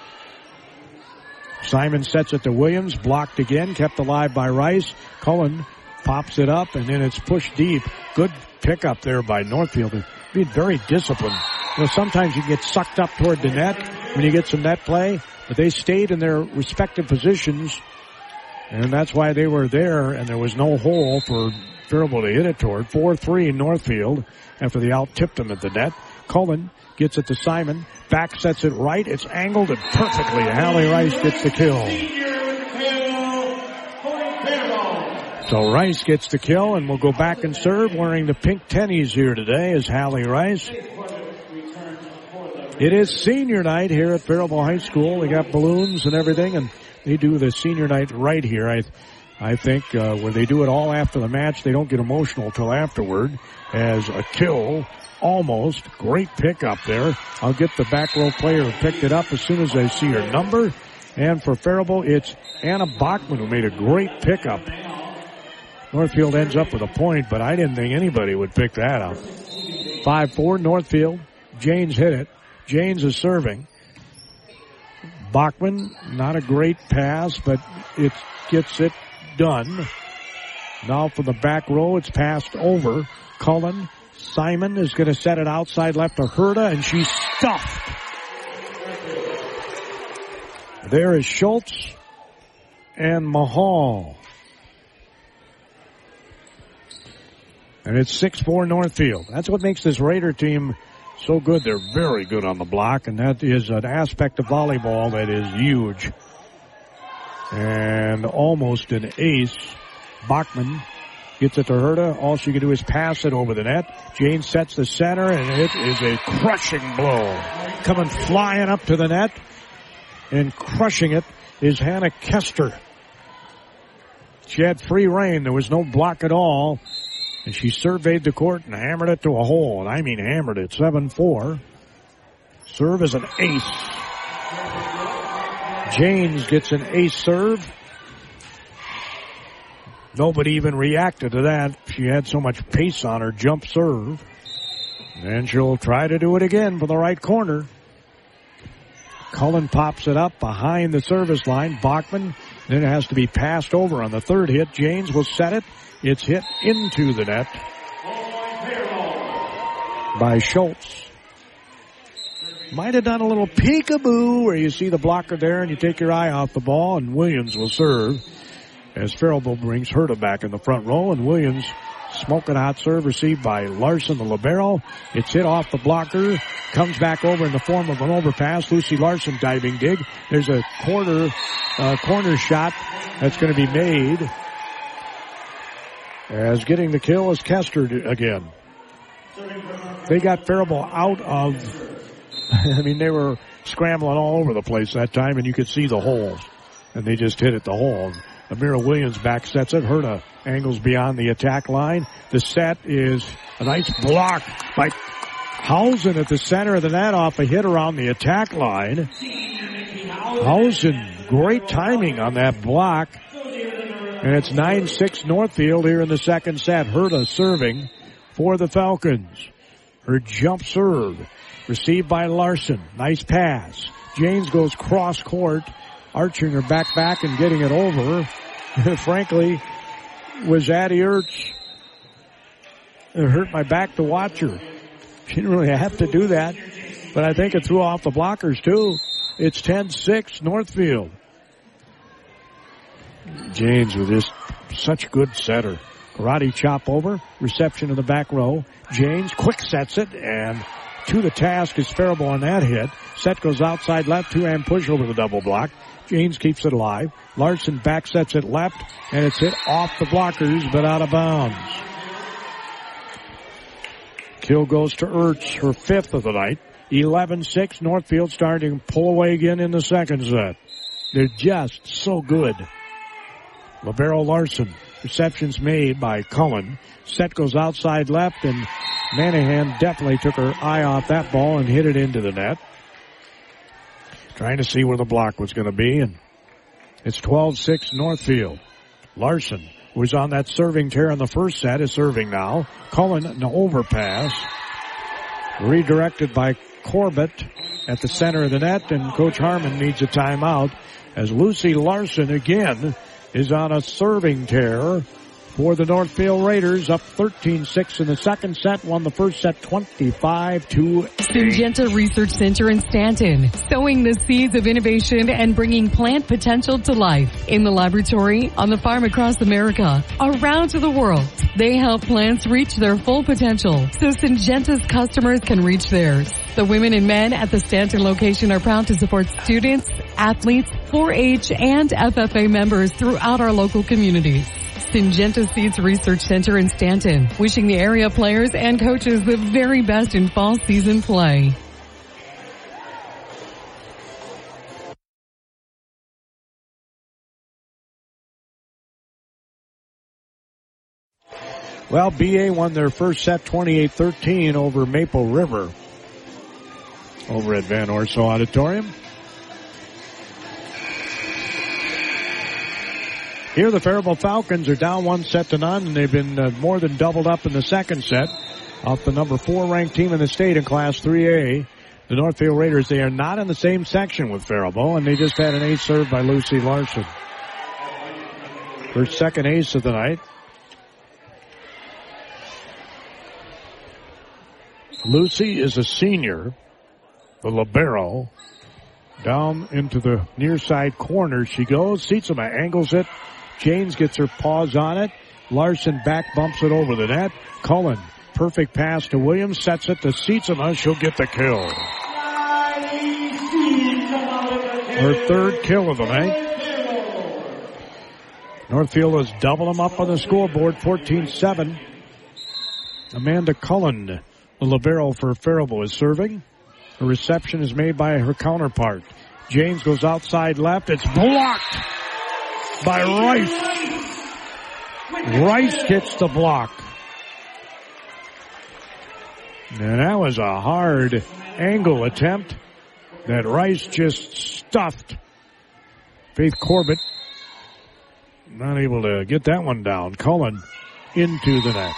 Simon sets it to Williams, blocked again, kept alive by Rice. Cullen pops it up, and then it's pushed deep. Good pickup there by Northfield. Be very disciplined. You know, sometimes you get sucked up toward the net when you get some net play, but they stayed in their respective positions, and that's why they were there, and there was no hole for Faribault to hit it toward. 4-3 Northfield after the out tipped them at the net. Cullen gets it to Simon. Back sets it right. It's angled and perfectly. Hallie Rice gets the kill. So Rice gets the kill and we'll go back and serve wearing the pink tennies here today is Hallie Rice. It is senior night here at Faribault High School. They got balloons and everything and they do the senior night right here. I, I think, uh, where they do it all after the match, they don't get emotional till afterward as a kill almost. Great pickup there. I'll get the back row player who picked it up as soon as I see her number. And for Faribault, it's Anna Bachman who made a great pickup. Northfield ends up with a point, but I didn't think anybody would pick that up. 5-4 Northfield. James hit it. James is serving. Bachman, not a great pass, but it gets it done. Now for the back row, it's passed over. Cullen, Simon is going to set it outside left to Herda, and she's stuffed. There is Schultz and Mahal. And it's 6-4 Northfield. That's what makes this Raider team so good. They're very good on the block, and that is an aspect of volleyball that is huge. And almost an ace. Bachman gets it to Herda. All she can do is pass it over the net. Jane sets the center, and it is a crushing blow. Coming flying up to the net and crushing it is Hannah Kester. She had free reign. There was no block at all. And she surveyed the court and hammered it to a hole. And I mean hammered it. 7-4. Serve is an ace. James gets an ace serve. Nobody even reacted to that. She had so much pace on her jump serve. And she'll try to do it again for the right corner. Cullen pops it up behind the service line. Bachman. Then it has to be passed over on the third hit. James will set it. It's hit into the net by Schultz. Might have done a little peekaboo where you see the blocker there and you take your eye off the ball and Williams will serve as Faribault brings Herta back in the front row and Williams smoking hot serve received by Larson, the libero. It's hit off the blocker, comes back over in the form of an overpass. Lucy Larson diving dig. There's a corner, uh, corner shot that's going to be made as getting the kill is Kester again. They got Faribault out of, I mean, they were scrambling all over the place that time and you could see the holes. And they just hit it the hole. Amira Williams back sets it. Herta angles beyond the attack line. The set is a nice block by Hausen at the center of the net off a hit around the attack line. Hausen, great timing on that block. And it's 9-6 Northfield here in the second set. Herta serving for the Falcons. Her jump serve received by Larson. Nice pass. James goes cross court, arching her back back and getting it over. Frankly, was Addie Ertz. It hurt my back to watch her. She didn't really have to do that, but I think it threw off the blockers too. It's 10-6 Northfield. James with just such good setter. Karate chop over, reception in the back row. James quick sets it and to the task is Faribault on that hit. Set goes outside left, two hand push over the double block. James keeps it alive. Larson back sets it left and it's hit off the blockers but out of bounds. Kill goes to Ertz, her fifth of the night. 11-6, Northfield starting to pull away again in the second set. They're just so good. Libero Larson. Receptions made by Cullen. Set goes outside left and Manahan definitely took her eye off that ball and hit it into the net. Trying to see where the block was going to be and it's 12-6 Northfield. Larson, was on that serving tear in the first set, is serving now. Cullen, an overpass. Redirected by Corbett at the center of the net and Coach Harmon needs a timeout as Lucy Larson again is on a serving tear for the Northfield Raiders, up 13-6 in the second set, won the first set 25 to Syngenta Research Center in Stanton, sowing the seeds of innovation and bringing plant potential to life. In the laboratory, on the farm across America, around to the world, they help plants reach their full potential so Syngenta's customers can reach theirs. The women and men at the Stanton location are proud to support students, athletes, 4-H, and FFA members throughout our local communities. Syngenta Seeds Research Center in Stanton, wishing the area players and coaches the very best in fall season play. Well, BA won their first set 28-13 over Maple River over at Van Orso Auditorium. Here the Faribault Falcons are down one set to none and they've been uh, more than doubled up in the second set off the number four ranked team in the state in class 3A. The Northfield Raiders, they are not in the same section with Faribault and they just had an ace served by Lucy Larson. Her second ace of the night. Lucy is a senior, the libero. Down into the near side corner she goes. Sietsema angles it. James gets her paws on it. Larson back bumps it over the net. Cullen, perfect pass to Williams, sets it to Sietsema. She'll get the kill. Her third kill of the night. Northfield has doubled them up on the scoreboard, 14-7. Amanda Cullen the libero for Faribault is serving. The reception is made by her counterpart. James goes outside left. It's blocked by Rice. Rice gets the block. And that was a hard angle attempt that Rice just stuffed. Faith Corbett not able to get that one down. Cullen into the net.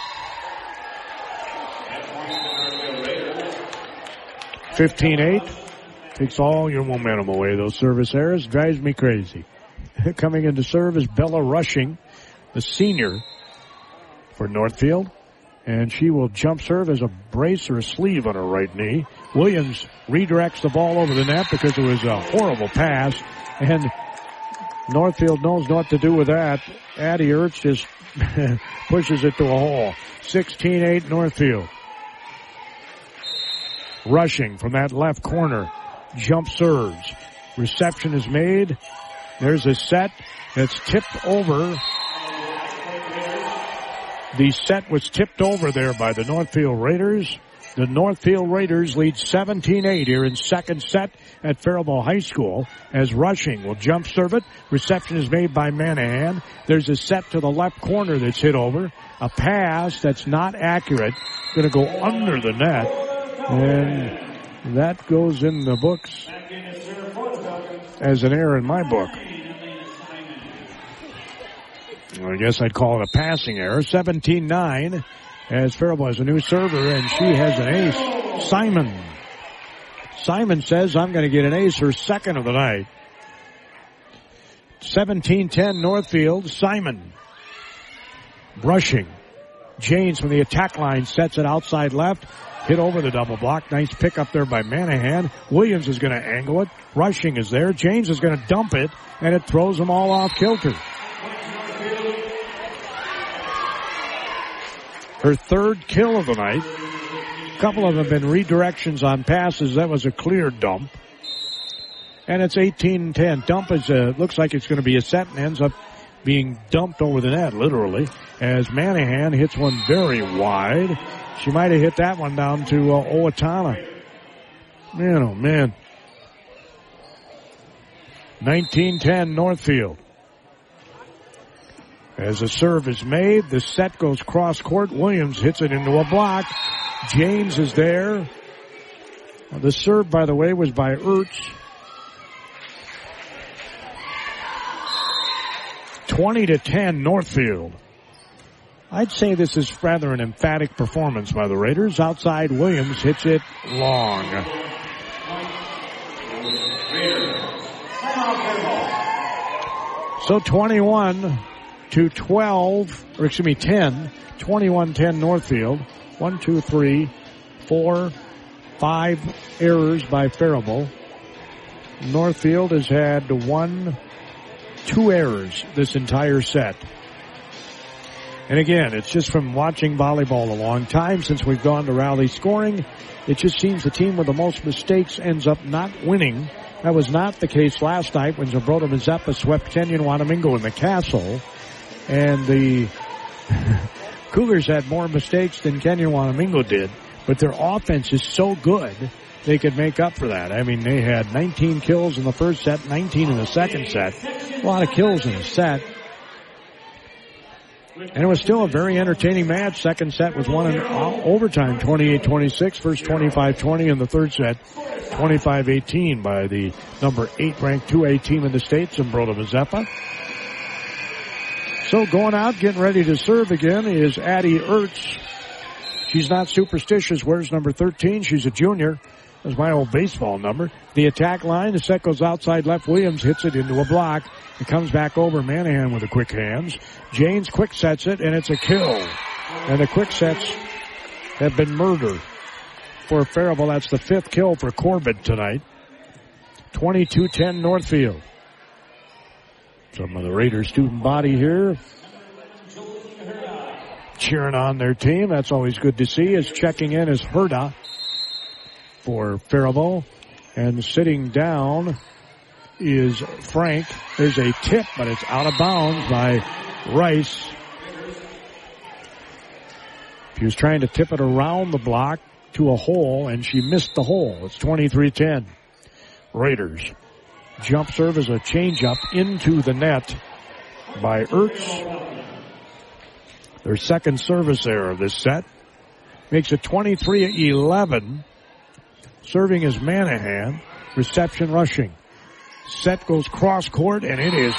15-8. Takes all your momentum away. Those service errors drives me crazy. Coming into serve is Bella Rushing, the senior for Northfield. And she will jump serve as a brace or a sleeve on her right knee. Williams redirects the ball over the net because it was a horrible pass. And Northfield knows what to do with that. Addie Ertz just pushes it to a hole. 16-8 Northfield. Rushing from that left corner. Jump serves. Reception is made. There's a set that's tipped over. The set was tipped over there by the Northfield Raiders. The Northfield Raiders lead 17-8 here in second set at Faribault High School as Rushing will jump serve it. Reception is made by Manahan. There's a set to the left corner that's hit over. A pass that's not accurate. To go under the net. And that goes in the books as an error in my book. I guess I'd call it a passing error. 17-9 as Faribault has a new server and she has an ace. Simon. Simon says, I'm going to get an ace, her second of the night. 17-10 Northfield. Simon. Rushing. James from the attack line sets it outside left. Hit over the double block. Nice pick up there by Manahan. Williams is going to angle it. Rushing is there. James is going to dump it, and it throws them all off kilter. Her third kill of the night. A couple of them have been redirections on passes. That was a clear dump. And it's 18-10. Dump is a, looks like it's going to be a set and ends up being dumped over the net, literally, as Manahan hits one very wide. She might have hit that one down to uh, Owatonna. Man, oh man. 1910 Northfield. As a serve is made, the set goes cross court. Williams hits it into a block. James is there. The serve, by the way, was by Ertz. 20 to 10 Northfield. I'd say this is rather an emphatic performance by the Raiders. Outside Williams hits it long. So 21 to 12, or excuse me, 10, 21-10 Northfield. One, two, three, four, five errors by Faribault. Northfield has had one, two errors this entire set. And again, it's just from watching volleyball a long time since we've gone to rally scoring. It just seems the team with the most mistakes ends up not winning. That was not the case last night when Zumbrota Mazeppa swept Kenyon Wanamingo in the castle. And the Cougars had more mistakes than Kenyon Wanamingo did, but their offense is so good they could make up for that. I mean, they had 19 kills in the first set, 19 in the second set. A lot of kills in the set. And it was still a very entertaining match. Second set was won in overtime, 28-26. First 25-20 in the third set, 25-18 by the number eight ranked 2A team in the state, Zumbrota Mazeppa. So going out, getting ready to serve again is Addie Ertz. She's not superstitious. Where's number 13. She's a junior. That's my old baseball number. The attack line, the set goes outside left. Williams hits it into a block. It comes back over Manahan with the quick hands. James quick sets it and it's a kill. And the quick sets have been murder for Faribault. That's the fifth kill for Corbett tonight. 22-10 Northfield. Some of the Raiders student body here cheering on their team. That's always good to see. Is checking in is Herda for Faribault. And sitting down is Frank. There's a tip, but it's out of bounds by Rice. She was trying to tip it around the block to a hole, and she missed the hole. It's 23-10. Raiders. Jump serve is a changeup into the net by Ertz. Their second service error of this set makes it 23-11. Serving is Manahan. Reception rushing. Set goes cross court and it is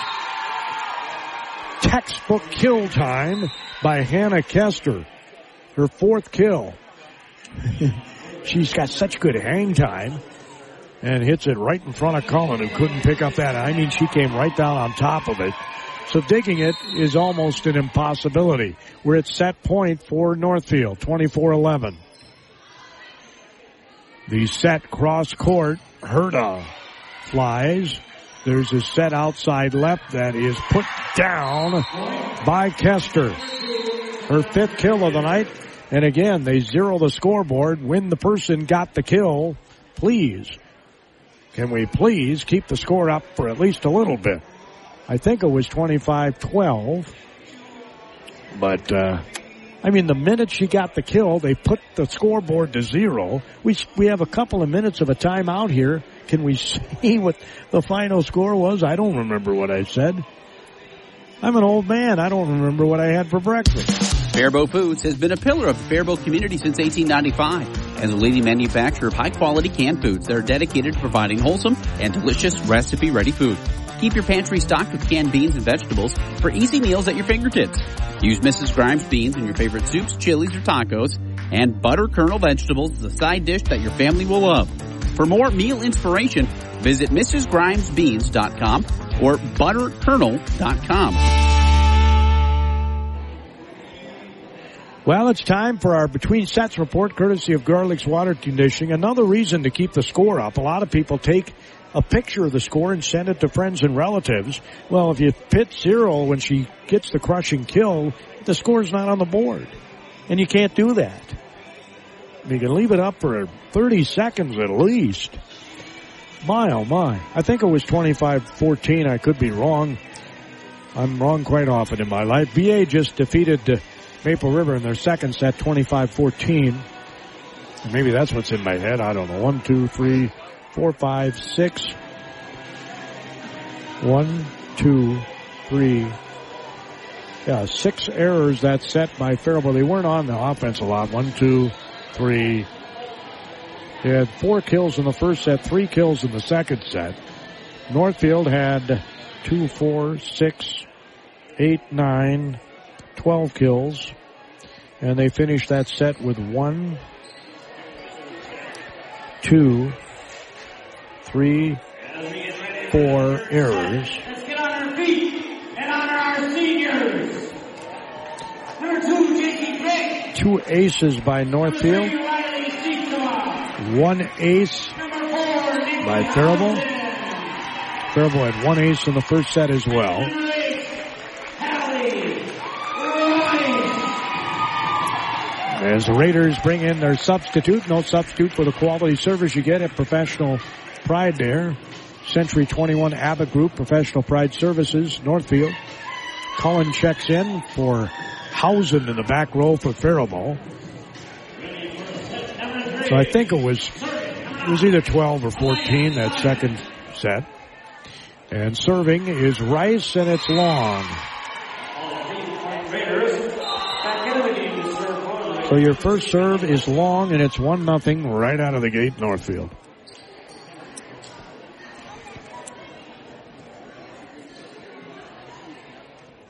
textbook kill time by Hannah Kester. Her fourth kill. She's got such good hang time and hits it right in front of Cullen who couldn't pick up that. I mean, she came right down on top of it. So digging it is almost an impossibility. We're at set point for Northfield, 24-11. The set cross court, Herda flies. There's a set outside left that is put down by Kester. Her fifth kill of the night. And again, they zero the scoreboard when the person got the kill. Please, can we please keep the score up for at least a little bit? I think it was 25-12. But, uh, I mean, the minute she got the kill, they put the scoreboard to zero. We, we have a couple of minutes of a timeout here. Can we see what the final score was? I don't remember what I said. I'm an old man. I don't remember what I had for breakfast. Faribault Foods has been a pillar of the Faribault community since 1895 and the leading manufacturer of high quality canned foods that are dedicated to providing wholesome and delicious recipe ready food. Keep your pantry stocked with canned beans and vegetables for easy meals at your fingertips. Use Mrs. Grimes beans in your favorite soups, chilies, or tacos, and butter kernel vegetables is a side dish that your family will love. For more meal inspiration, visit MrsGrimesBeans.com or ButterKernel.com. Well, it's time for our between sets report courtesy of Garlic's Water Conditioning. Another reason to keep the score up. A lot of people take a picture of the score and send it to friends and relatives. Well, if you pit zero when she gets the crushing kill, the score's not on the board. And you can't do that. You can leave it up for 30 seconds at least. My oh my. I think it was 25-14. I could be wrong. I'm wrong quite often in my life. BA just defeated Maple River in their second set, 25-14. Maybe that's what's in my head. I don't know. One, two, three, four, five, six. One, two, three. Yeah, six errors that set by Faribault. They weren't on the offense a lot. One, two, three. They had four kills in the first set, three kills in the second set. Northfield had two, four, six, eight, nine, 12 kills. And they finished that set with one, two, three, four errors. Let's get on our feet and honor our seniors. Number two, Jakey Drake. Two aces by Northfield. One ace by Faribault. Faribault had one ace in the first set as well. As the Raiders bring in their substitute, no substitute for the quality service you get at Professional Pride there. Century 21 Atwood Group, Professional Pride Services, Northfield. Cullen checks in for Hausen in the back row for Faribault. So I think it was it was either 12 or 14 that second set. And serving is Rice and it's long. So your first serve is long and it's one nothing right out of the gate Northfield.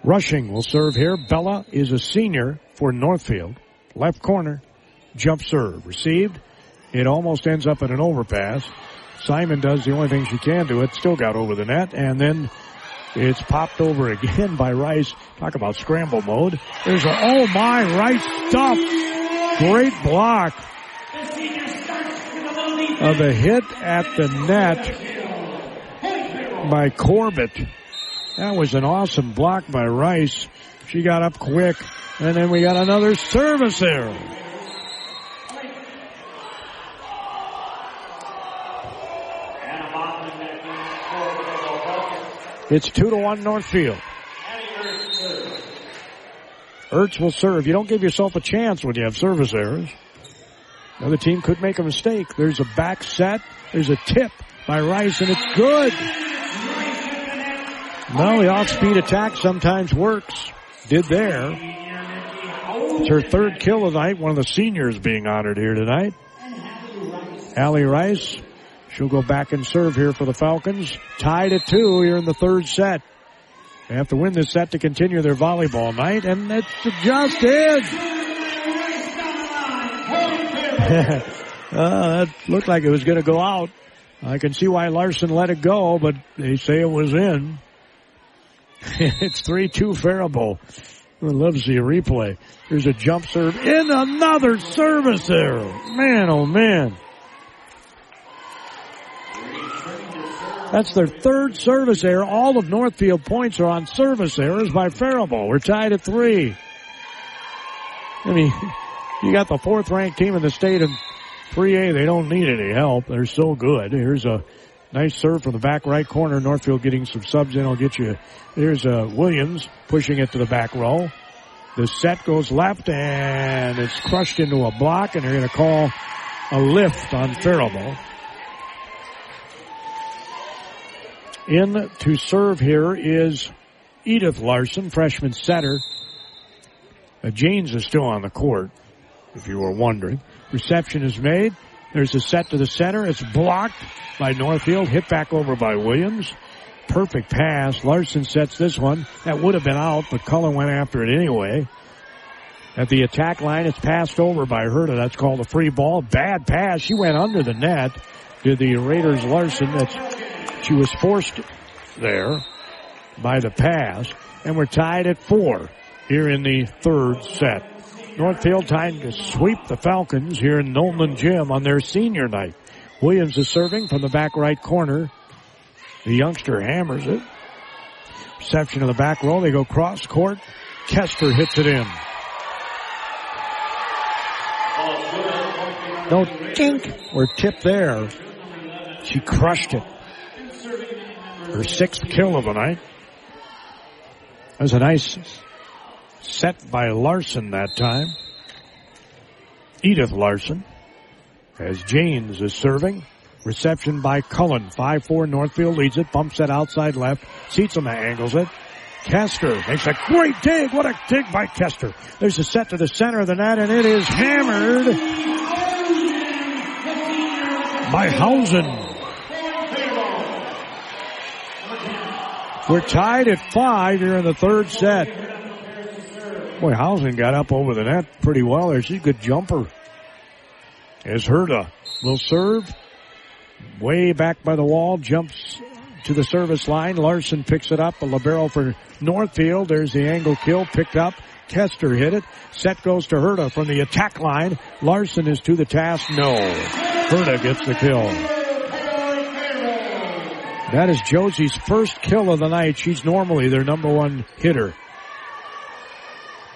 Rushing will serve here. Bella is a senior for Northfield. Left corner. Jump serve. Received. It almost ends up in an overpass. Simon does the only thing she can do. It still got over the net and then it's popped over again by Rice. Talk about scramble mode. There's a, oh my, Rice stuff. Great block of a hit at the net by Corbett. That was an awesome block by Rice. She got up quick. And then we got another service error. It's two to one Northfield. Ertz will serve. You don't give yourself a chance when you have service errors. Another team could make a mistake. There's a back set. There's a tip by Rice and it's good. No, the off-speed attack sometimes works. Did there. It's her third kill of the night. One of the seniors being honored here tonight. Allie Rice. She'll go back and serve here for the Falcons. Tied at two here in the third set. They have to win this set to continue their volleyball night, and it just is. uh, that looked like it was going to go out. I can see why Larson let it go, but they say it was in. it's 3-2 Faribault. I love to see a replay. There's a jump serve in another service error. Man, oh man. That's their third service error. All of Northfield points are on service errors by Faribault. We're tied at three. I mean, you got the fourth ranked team in the state in 3A. They don't need any help. They're so good. Here's a nice serve from the back right corner. Northfield getting some subs in. I'll get you. Here's uh, Williams pushing it to the back row. The set goes left and it's crushed into a block and they're going to call a lift on Faribault. In to serve here is Edith Larson, freshman setter. Uh, James is still on the court, if you were wondering. Reception is made. There's a set to the center. It's blocked by Northfield, hit back over by Williams. Perfect pass. Larson sets this one. That would have been out, but Cullen went after it anyway. At the attack line, it's passed over by Herta. That's called a free ball. Bad pass. She went under the net. Did the Raiders Larson. That's, she was forced there by the pass. And we're tied at four here in the third set. Northfield time to sweep the Falcons here in Nolan Gym on their senior night. Williams is serving from the back right corner. The youngster hammers it. Reception of the back row. They go cross court. Kester hits it in. No dink or tip there. She crushed it. Her sixth kill of the night. That was a nice set by Larson that time. Edith Larson as James is serving. Reception by Cullen. 5-4 Northfield leads it. Bumps it outside left. Sietsema angles it. Kester makes a great dig. What a dig by Kester. There's a set to the center of the net and it is hammered by Hausen. We're tied at five here in the third set. Boy, Hausen got up over the net pretty well there. She's a good jumper. As Herta will serve. Way back by the wall, jumps to the service line. Larson picks it up. A libero for Northfield. There's the angle kill picked up. Kester hit it. Set goes to Herta from the attack line. Larson is to the task. No. Herta gets the kill. That is Josie's first kill of the night. She's normally their number one hitter.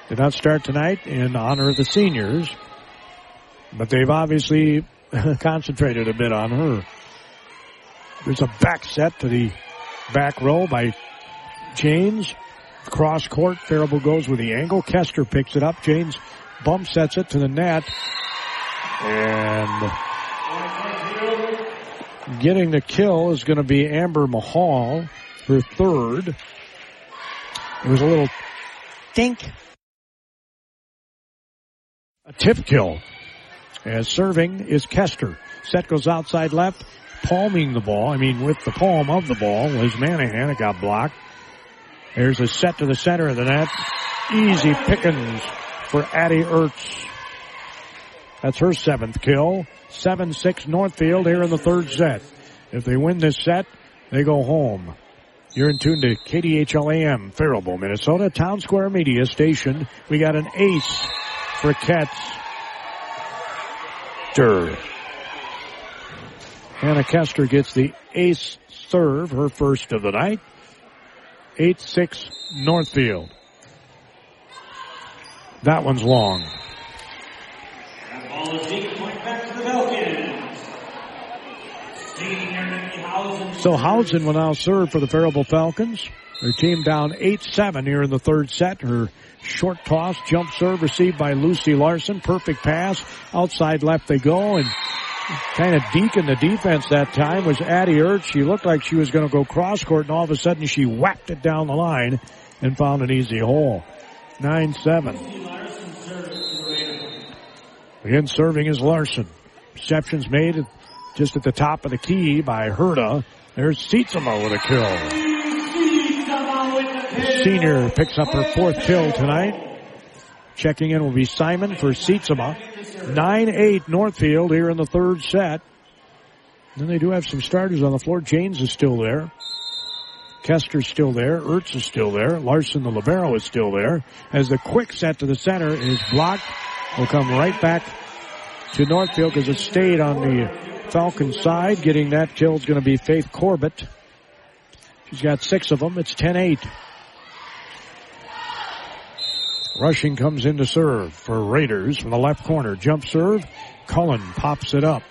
Did not start tonight in honor of the seniors, but they've obviously concentrated a bit on her. There's a back set to the back row by James. Cross court, Faribault goes with the angle. Kester picks it up. James bump sets it to the net. And getting the kill is going to be Amber Mahal, her third. It was a little dink. A tip kill. As serving is Kester. Set goes outside left, palming the ball. I mean, with the palm of the ball was Manahan. It got blocked. There's a set to the center of the net. Easy pickings for Addie Ertz. That's her seventh kill. 7-6 Northfield here in the third set. If they win this set, they go home. You're in tune to KDHLAM, Faribault, Minnesota, Town Square Media Station. We got an ace for Ketz. Hannah Kester gets the ace serve, her first of the night. 8-6 Northfield. That one's long. So Hausen will now serve for the Faribault Falcons. Their team down 8-7 here in the third set. Her short toss, jump serve received by Lucy Larson. Perfect pass. Outside left they go and kind of deacon the defense that time was Addie Ertz. She looked like she was going to go cross court and all of a sudden she whacked it down the line and found an easy hole. 9-7. Again, serving is Larson. Receptions made just at the top of the key by Herda. There's Sietsema with a kill. Senior picks up her fourth kill tonight. Checking in will be Simon for Sietsema. 9-8 Northfield here in the third set. Then they do have some starters on the floor. James is still there. Kester's still there. Ertz is still there. Larson, the libero, is still there. As the quick set to the center is blocked, will come right back to Northfield because it stayed on the Falcon side. Getting that kill is going to be Faith Corbett. She's got six of them. It's 10-8. Rushing comes in to serve for Raiders from the left corner. Jump serve. Cullen pops it up.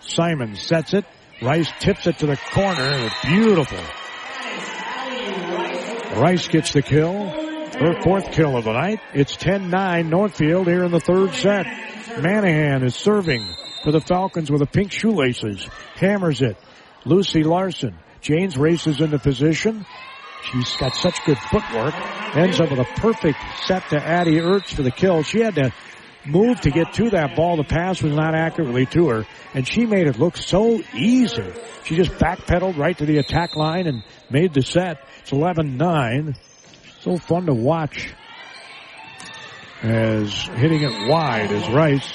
Simon sets it. Rice tips it to the corner. Beautiful. Rice gets the kill. Her fourth kill of the night. It's 10-9 Northfield here in the third set. Manahan is serving for the Falcons with the pink shoelaces. Hammers it. Lucy Larson. James races into position. She's got such good footwork. Ends up with a perfect set to Addie Ertz for the kill. She had to move to get to that ball. The pass was not accurately to her, and she made it look so easy. She just backpedaled right to the attack line and made the set. It's 11-9. So fun to watch as hitting it wide is Rice.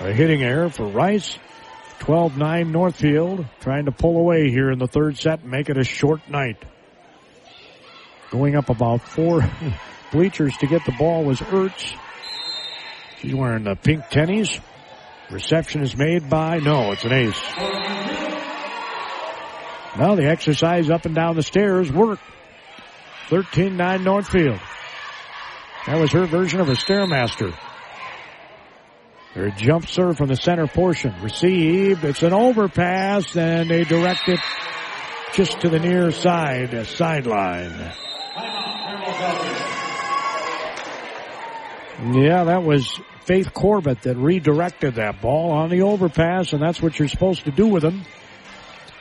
A hitting error for Rice. 12-9 Northfield trying to pull away here in the third set make it a short night. Going up about four bleachers to get the ball was Ertz. She's wearing the pink tennies. Reception is made by, no, it's an ace. Now the exercise up and down the stairs worked. 13-9 Northfield. That was her version of a Stairmaster. Their jump serve from the center portion. Received. It's an overpass and they direct it just to the near side, sideline. Yeah, that was Faith Corbett that redirected that ball on the overpass and that's what you're supposed to do with them.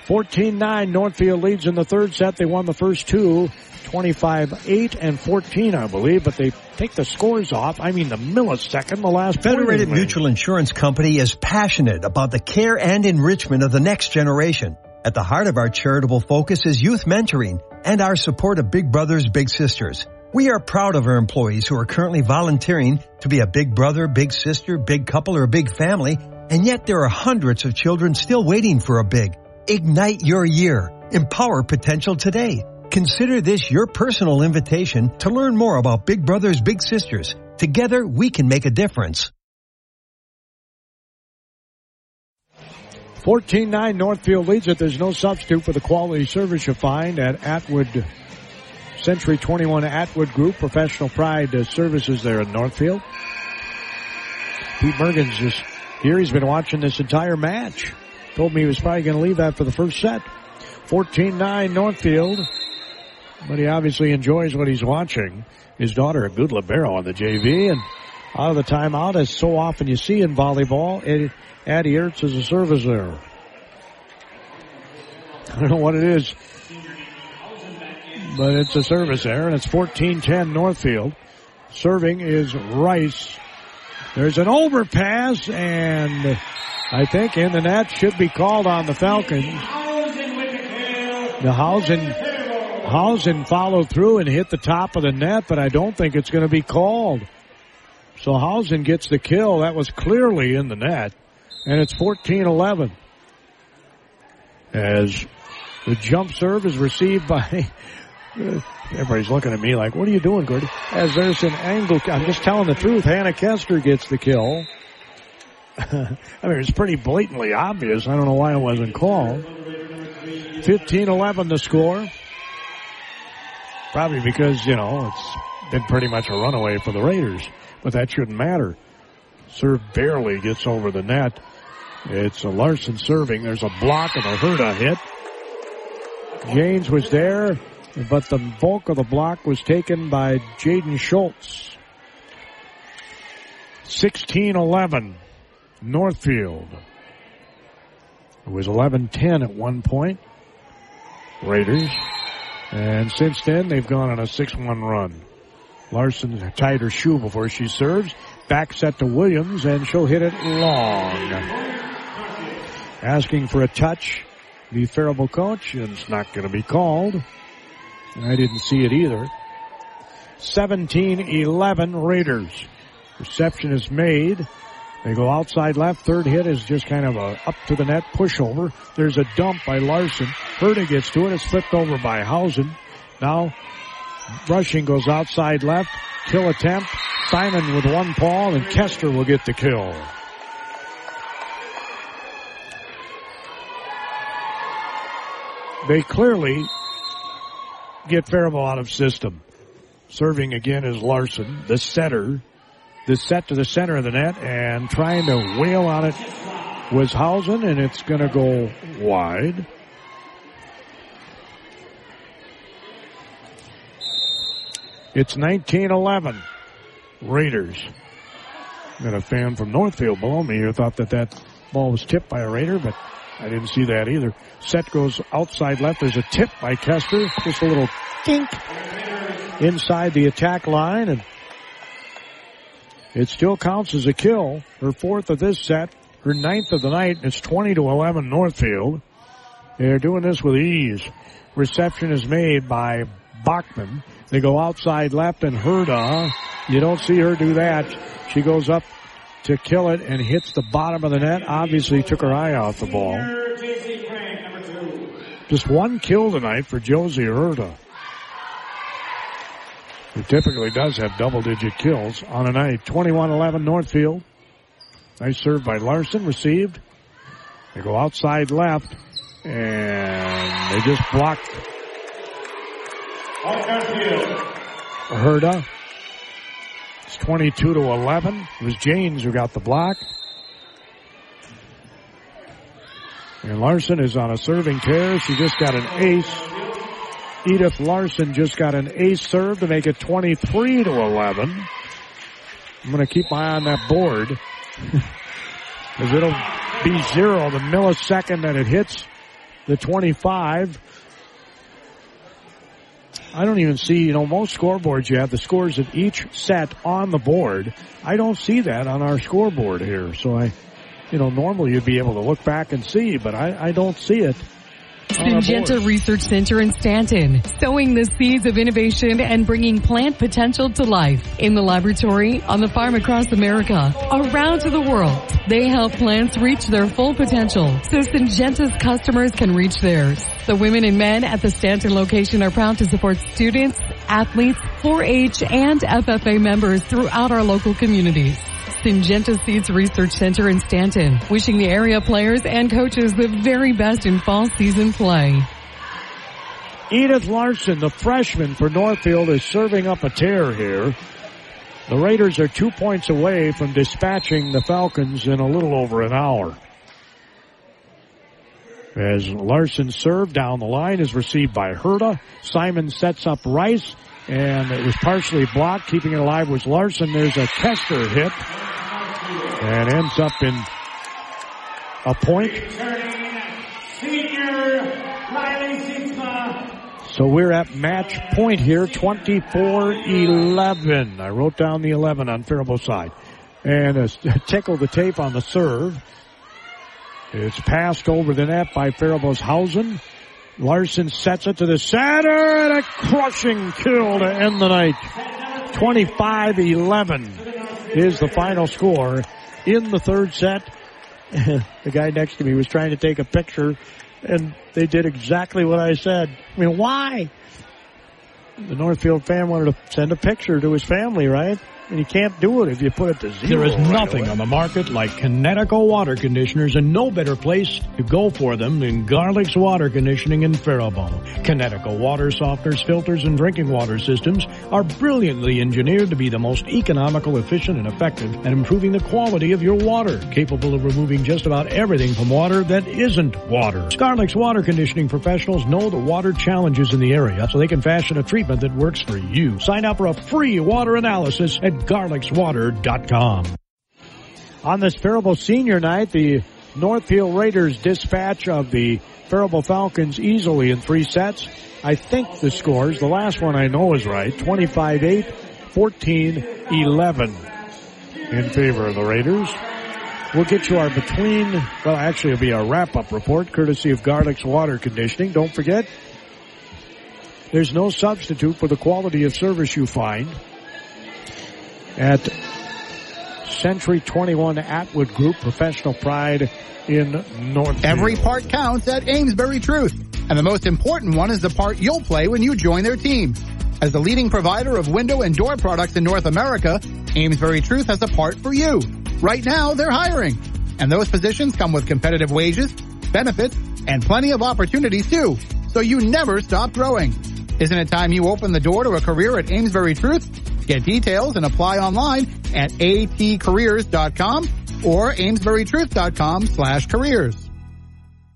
14-9 Northfield leads in the third set. They won the first two. 25-8 and 14, I believe, but they take the scores off. I mean, the millisecond, the last Federated Mutual Insurance Company is passionate about the care and enrichment of the next generation. At the heart of our charitable focus is youth mentoring and our support of Big Brothers Big Sisters. We are proud of our employees who are currently volunteering to be a big brother, big sister, big couple, or a big family, and yet there are hundreds of children still waiting for a big. Ignite your year. Empower potential today. Consider this your personal invitation to learn more about Big Brothers Big Sisters. Together, we can make a difference. 14-9 Northfield leads it. There's no substitute for the quality service you find at Atwood Century 21 Atwood Group, professional pride uh, services there in Northfield. Pete Mergens is here. He's been watching this entire match. Told me he was probably going to leave that for the first set. 14-9 Northfield. But he obviously enjoys what he's watching. His daughter, a good libero on the JV, and out of the timeout, as so often you see in volleyball, Addie Ertz is a service there. I don't know what it is, but it's a service there, and it's 14-10 Northfield. Serving is Rice. There's an overpass, and I think in the net should be called on the Falcons. The Hausen, Hausen followed through and hit the top of the net, but I don't think it's going to be called. So Hausen gets the kill. That was clearly in the net. And it's 14-11. As the jump serve is received by, everybody's looking at me like, what are you doing, Gordy? As there's an angle, I'm just telling the truth. Hannah Kester gets the kill. I mean, it's pretty blatantly obvious. I don't know why it wasn't called. 15-11 the score. Probably because, you know, it's been pretty much a runaway for the Raiders, but that shouldn't matter. Serve barely gets over the net. It's a Larson serving. There's a block and a Herda hit. James was there, but the bulk of the block was taken by Jaden Schultz. 16-11. Northfield. It was 11-10 at one point. Raiders. And since then, they've gone on a 6-1 run. Larson tied her shoe before she serves. Back set to Williams, and she'll hit it long. Asking for a touch. The Faribault coach, and it's not going to be called. I didn't see it either. 17-11 Raiders. Reception is made. They go outside left. Third hit is just kind of a up to the net pushover. There's a dump by Larson. Herda gets to it. It's flipped over by Hausen. Now rushing goes outside left. Kill attempt. Simon with one paw and Kester will get the kill. They clearly get Faribault out of system. Serving again is Larson, the setter the set to the center of the net and trying to wheel on it was Hausen and it's going to go wide. It's 1911. Raiders. Got a fan from Northfield below me who thought that that ball was tipped by a Raider, but I didn't see that either. Set goes outside left. There's a tip by Kester. Just a little kink inside the attack line and it still counts as a kill. Her fourth of this set, her ninth of the night. It's 20 to 11 Northfield. They're doing this with ease. Reception is made by Bachman. They go outside left and Herda. You don't see her do that. She goes up to kill it and hits the bottom of the net. Obviously took her eye off the ball. Just one kill tonight for Josie Herda who typically does have double digit kills on a night. 21-11 Northfield. Nice serve by Larson, received. They go outside left, and they just blocked Herda. It's 22 to 11. It was James who got the block. And Larson is on a serving tear. She just got an ace. Edith Larson just got an ace serve to make it 23 to 11. I'm going to keep my eye on that board because it'll be zero the millisecond that it hits the 25. I don't even see, you know, most scoreboards you have the scores of each set on the board. I don't see that on our scoreboard here. So I, you know, normally you'd be able to look back and see, but I, I don't see it. Syngenta oh, Research Center in Stanton, sowing the seeds of innovation and bringing plant potential to life. In the laboratory, on the farm across America, around to the world, they help plants reach their full potential so Syngenta's customers can reach theirs. The women and men at the Stanton location are proud to support students, athletes, 4-H, and FFA members throughout our local communities. Syngenta Seeds Research Center in Stanton, wishing the area players and coaches the very best in fall season play. Edith Larson, the freshman for Northfield, is serving up a tear here. The Raiders are two points away from dispatching the Falcons in a little over an hour. As Larson served down the line is received by Herda. Simon sets up Rice and it was partially blocked. Keeping it alive was Larson. There's a Kester hit and ends up in a point. So we're at match point here, 24-11. I wrote down the 11 on Faribault side. And a tickle the tape on the serve. It's passed over the net by Faribault's Hausen. Larson sets it to the center and a crushing kill to end the night. 25-11 is the final score in the third set. the guy next to me was trying to take a picture and they did exactly what I said. I mean, why? The Northfield fan wanted to send a picture to his family, right? And you can't do it if you put it to zero. There is right nothing away. on the market like Kinetico water conditioners and no better place to go for them than Garlic's Water Conditioning in Faribault. Kinetico water softeners, filters, and drinking water systems are brilliantly engineered to be the most economical, efficient, and effective at improving the quality of your water, capable of removing just about everything from water that isn't water. Garlic's water conditioning professionals know the water challenges in the area, so they can fashion a treatment that works for you. Sign up for a free water analysis at garlicswater.com. On this Faribault senior night, the Northfield Raiders dispatch of the Faribault Falcons easily in three sets. I think the scores, the last one I know is right, 25-8, 14-11 in favor of the Raiders. We'll get you our between, well actually it'll be our wrap-up report courtesy of Garlic's Water Conditioning. Don't forget, there's no substitute for the quality of service you find at Century 21 Atwood Group, professional pride in North. Every part counts at Amesbury Truth. And the most important one is the part you'll play when you join their team. As the leading provider of window and door products in North America, Amesbury Truth has a part for you. Right now, they're hiring. And those positions come with competitive wages, benefits, and plenty of opportunities too. So you never stop growing. Isn't it time you open the door to a career at Amesbury Truth? Get details and apply online at atcareers.com or amesburytruth.com slash careers.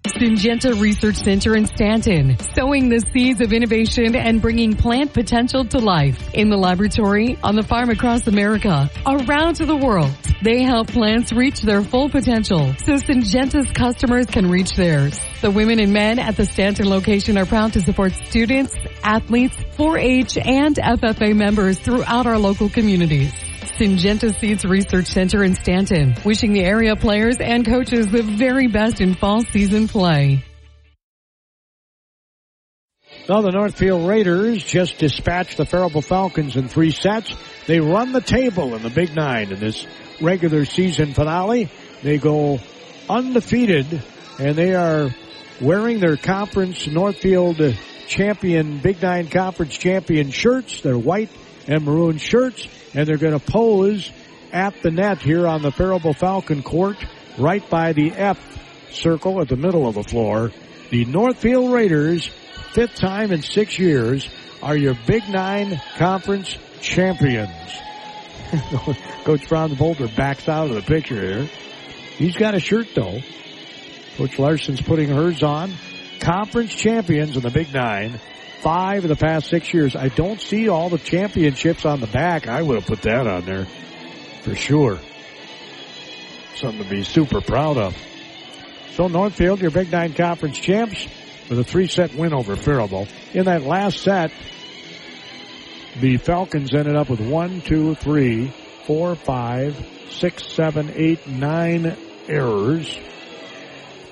Syngenta Research Center in Stanton, sowing the seeds of innovation and bringing plant potential to life. In the laboratory, on the farm across America, around to the world, they help plants reach their full potential so Syngenta's customers can reach theirs. The women and men at the Stanton location are proud to support students, athletes, 4-H, and FFA members throughout our local communities. Syngenta Seeds Research Center in Stanton, wishing the area players and coaches the very best in fall season play. Now the Northfield Raiders just dispatched the Faribault Falcons in three sets. They run the table in the Big Nine in this regular season finale. They go undefeated and they are wearing their conference Northfield champion Big Nine conference champion shirts. They're white and maroon shirts and they're going to pose at the net here on the Faribault Falcon court right by the F circle at the middle of the floor. The Northfield Raiders fifth time in six years, are your Big Nine Conference champions. Coach Franz Boulder backs out of the picture here. He's got a shirt though. Coach Larson's putting hers on. Conference champions in the Big Nine. Five of the past six years. I don't see all the championships on the back. I would have put that on there for sure. Something to be super proud of. So Northfield, your Big Nine Conference champs with a three set win over Faribault. In that last set, the Falcons ended up with one, two, three, four, five, six, seven, eight, nine errors.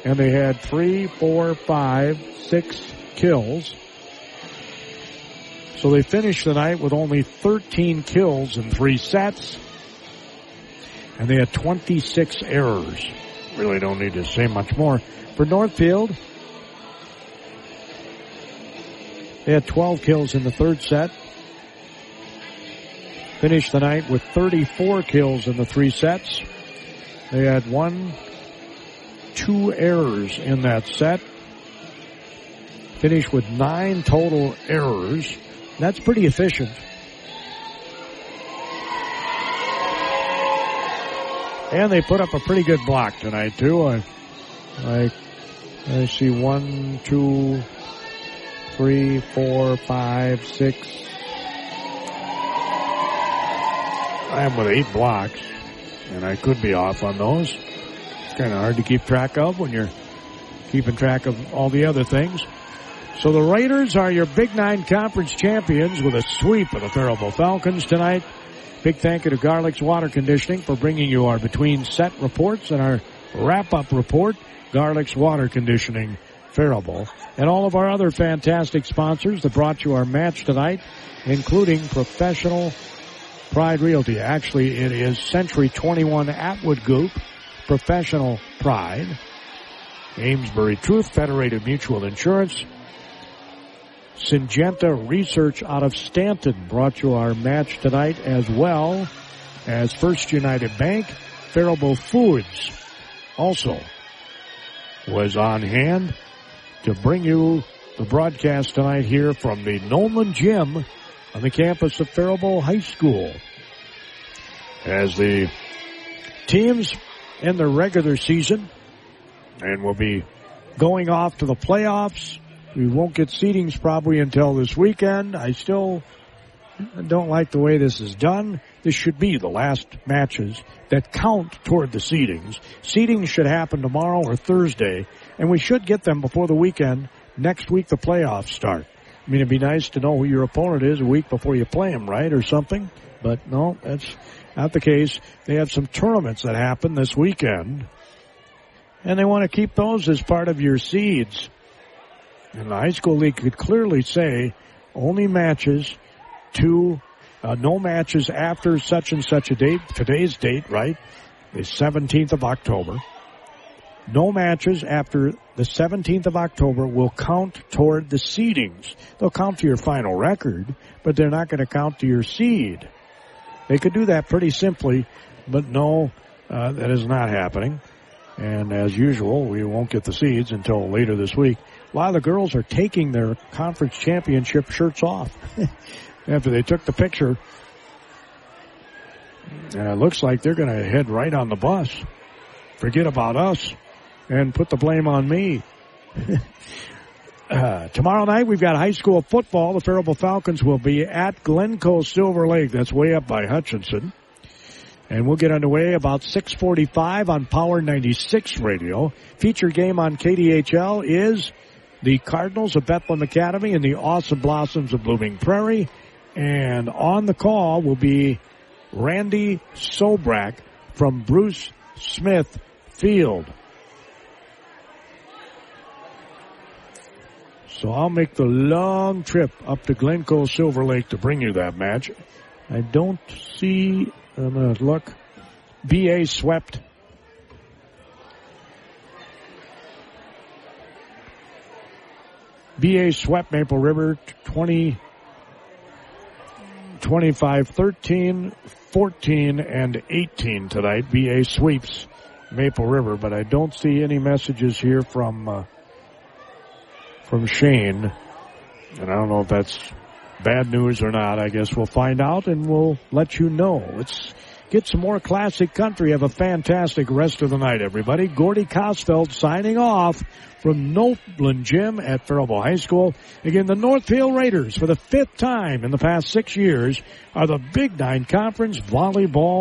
and they had three, four, five, six kills. So they finished the night with only 13 kills in three sets. And they had 26 errors. Really don't need to say much more. For Northfield, they had 12 kills in the third set. Finished the night with 34 kills in the three sets. They had one, two errors in that set. Finished with nine total errors. That's pretty efficient. And they put up a pretty good block tonight too. I, I, I see one, two, three, four, five, six. I am with eight blocks, and I could be off on those. It's kind of hard to keep track of when you're keeping track of all the other things. So the Raiders are your Big Nine Conference champions with a sweep of the Faribault Falcons tonight. Big thank you to Garlic's Water Conditioning for bringing you our between set reports and our wrap up report. Garlic's Water Conditioning Faribault and all of our other fantastic sponsors that brought you our match tonight, including Professional Pride Realty. Actually, it is Century 21 Atwood Group, Professional Pride, Amesbury Truth, Federated Mutual Insurance, Syngenta Research out of Stanton brought you our match tonight as well as First United Bank. Faribault Foods also was on hand to bring you the broadcast tonight here from the Nolan Gym on the campus of Faribault High School. As the teams end their regular season and will be going off to the playoffs we won't get seedings probably until this weekend. I still don't like the way this is done. This should be the last matches that count toward the seedings. Seedings should happen tomorrow or Thursday, and we should get them before the weekend. Next week, the playoffs start. I mean, it'd be nice to know who your opponent is a week before you play them, right, or something. But no, that's not the case. They have some tournaments that happen this weekend, and they want to keep those as part of your seeds. And the high school league could clearly say only matches to, uh, no matches after such and such a date, today's date, right? The 17th of October. No matches after the 17th of October will count toward the seedings. They'll count to your final record, but they're not going to count to your seed. They could do that pretty simply, but no, uh, that is not happening. And as usual, we won't get the seeds until later this week. A lot of the girls are taking their conference championship shirts off after they took the picture. And it looks like they're going to head right on the bus. Forget about us and put the blame on me. uh, tomorrow night we've got high school football. The Faribault Falcons will be at Glencoe Silver Lake. That's way up by Hutchinson. And we'll get underway about 645 on Power 96 radio. Feature game on KDHL is the Cardinals of Bethlehem Academy and the Awesome Blossoms of Blooming Prairie. And on the call will be Randy Sobrak from Bruce Smith Field. So I'll make the long trip up to Glencoe Silver Lake to bring you that match. I don't see, I'm going to look. BA swept BA swept Maple River 20, 25, 13, 14, and 18 tonight. BA sweeps Maple River, but I don't see any messages here from, uh, from Shane. And I don't know if that's bad news or not. I guess we'll find out and we'll let you know. Let's get some more classic country. Have a fantastic rest of the night, everybody. Gordy Kosfeld signing off from Nolan Gym at Faribault High School. Again, the Northfield Raiders for the fifth time in the past six years are the Big Nine Conference volleyball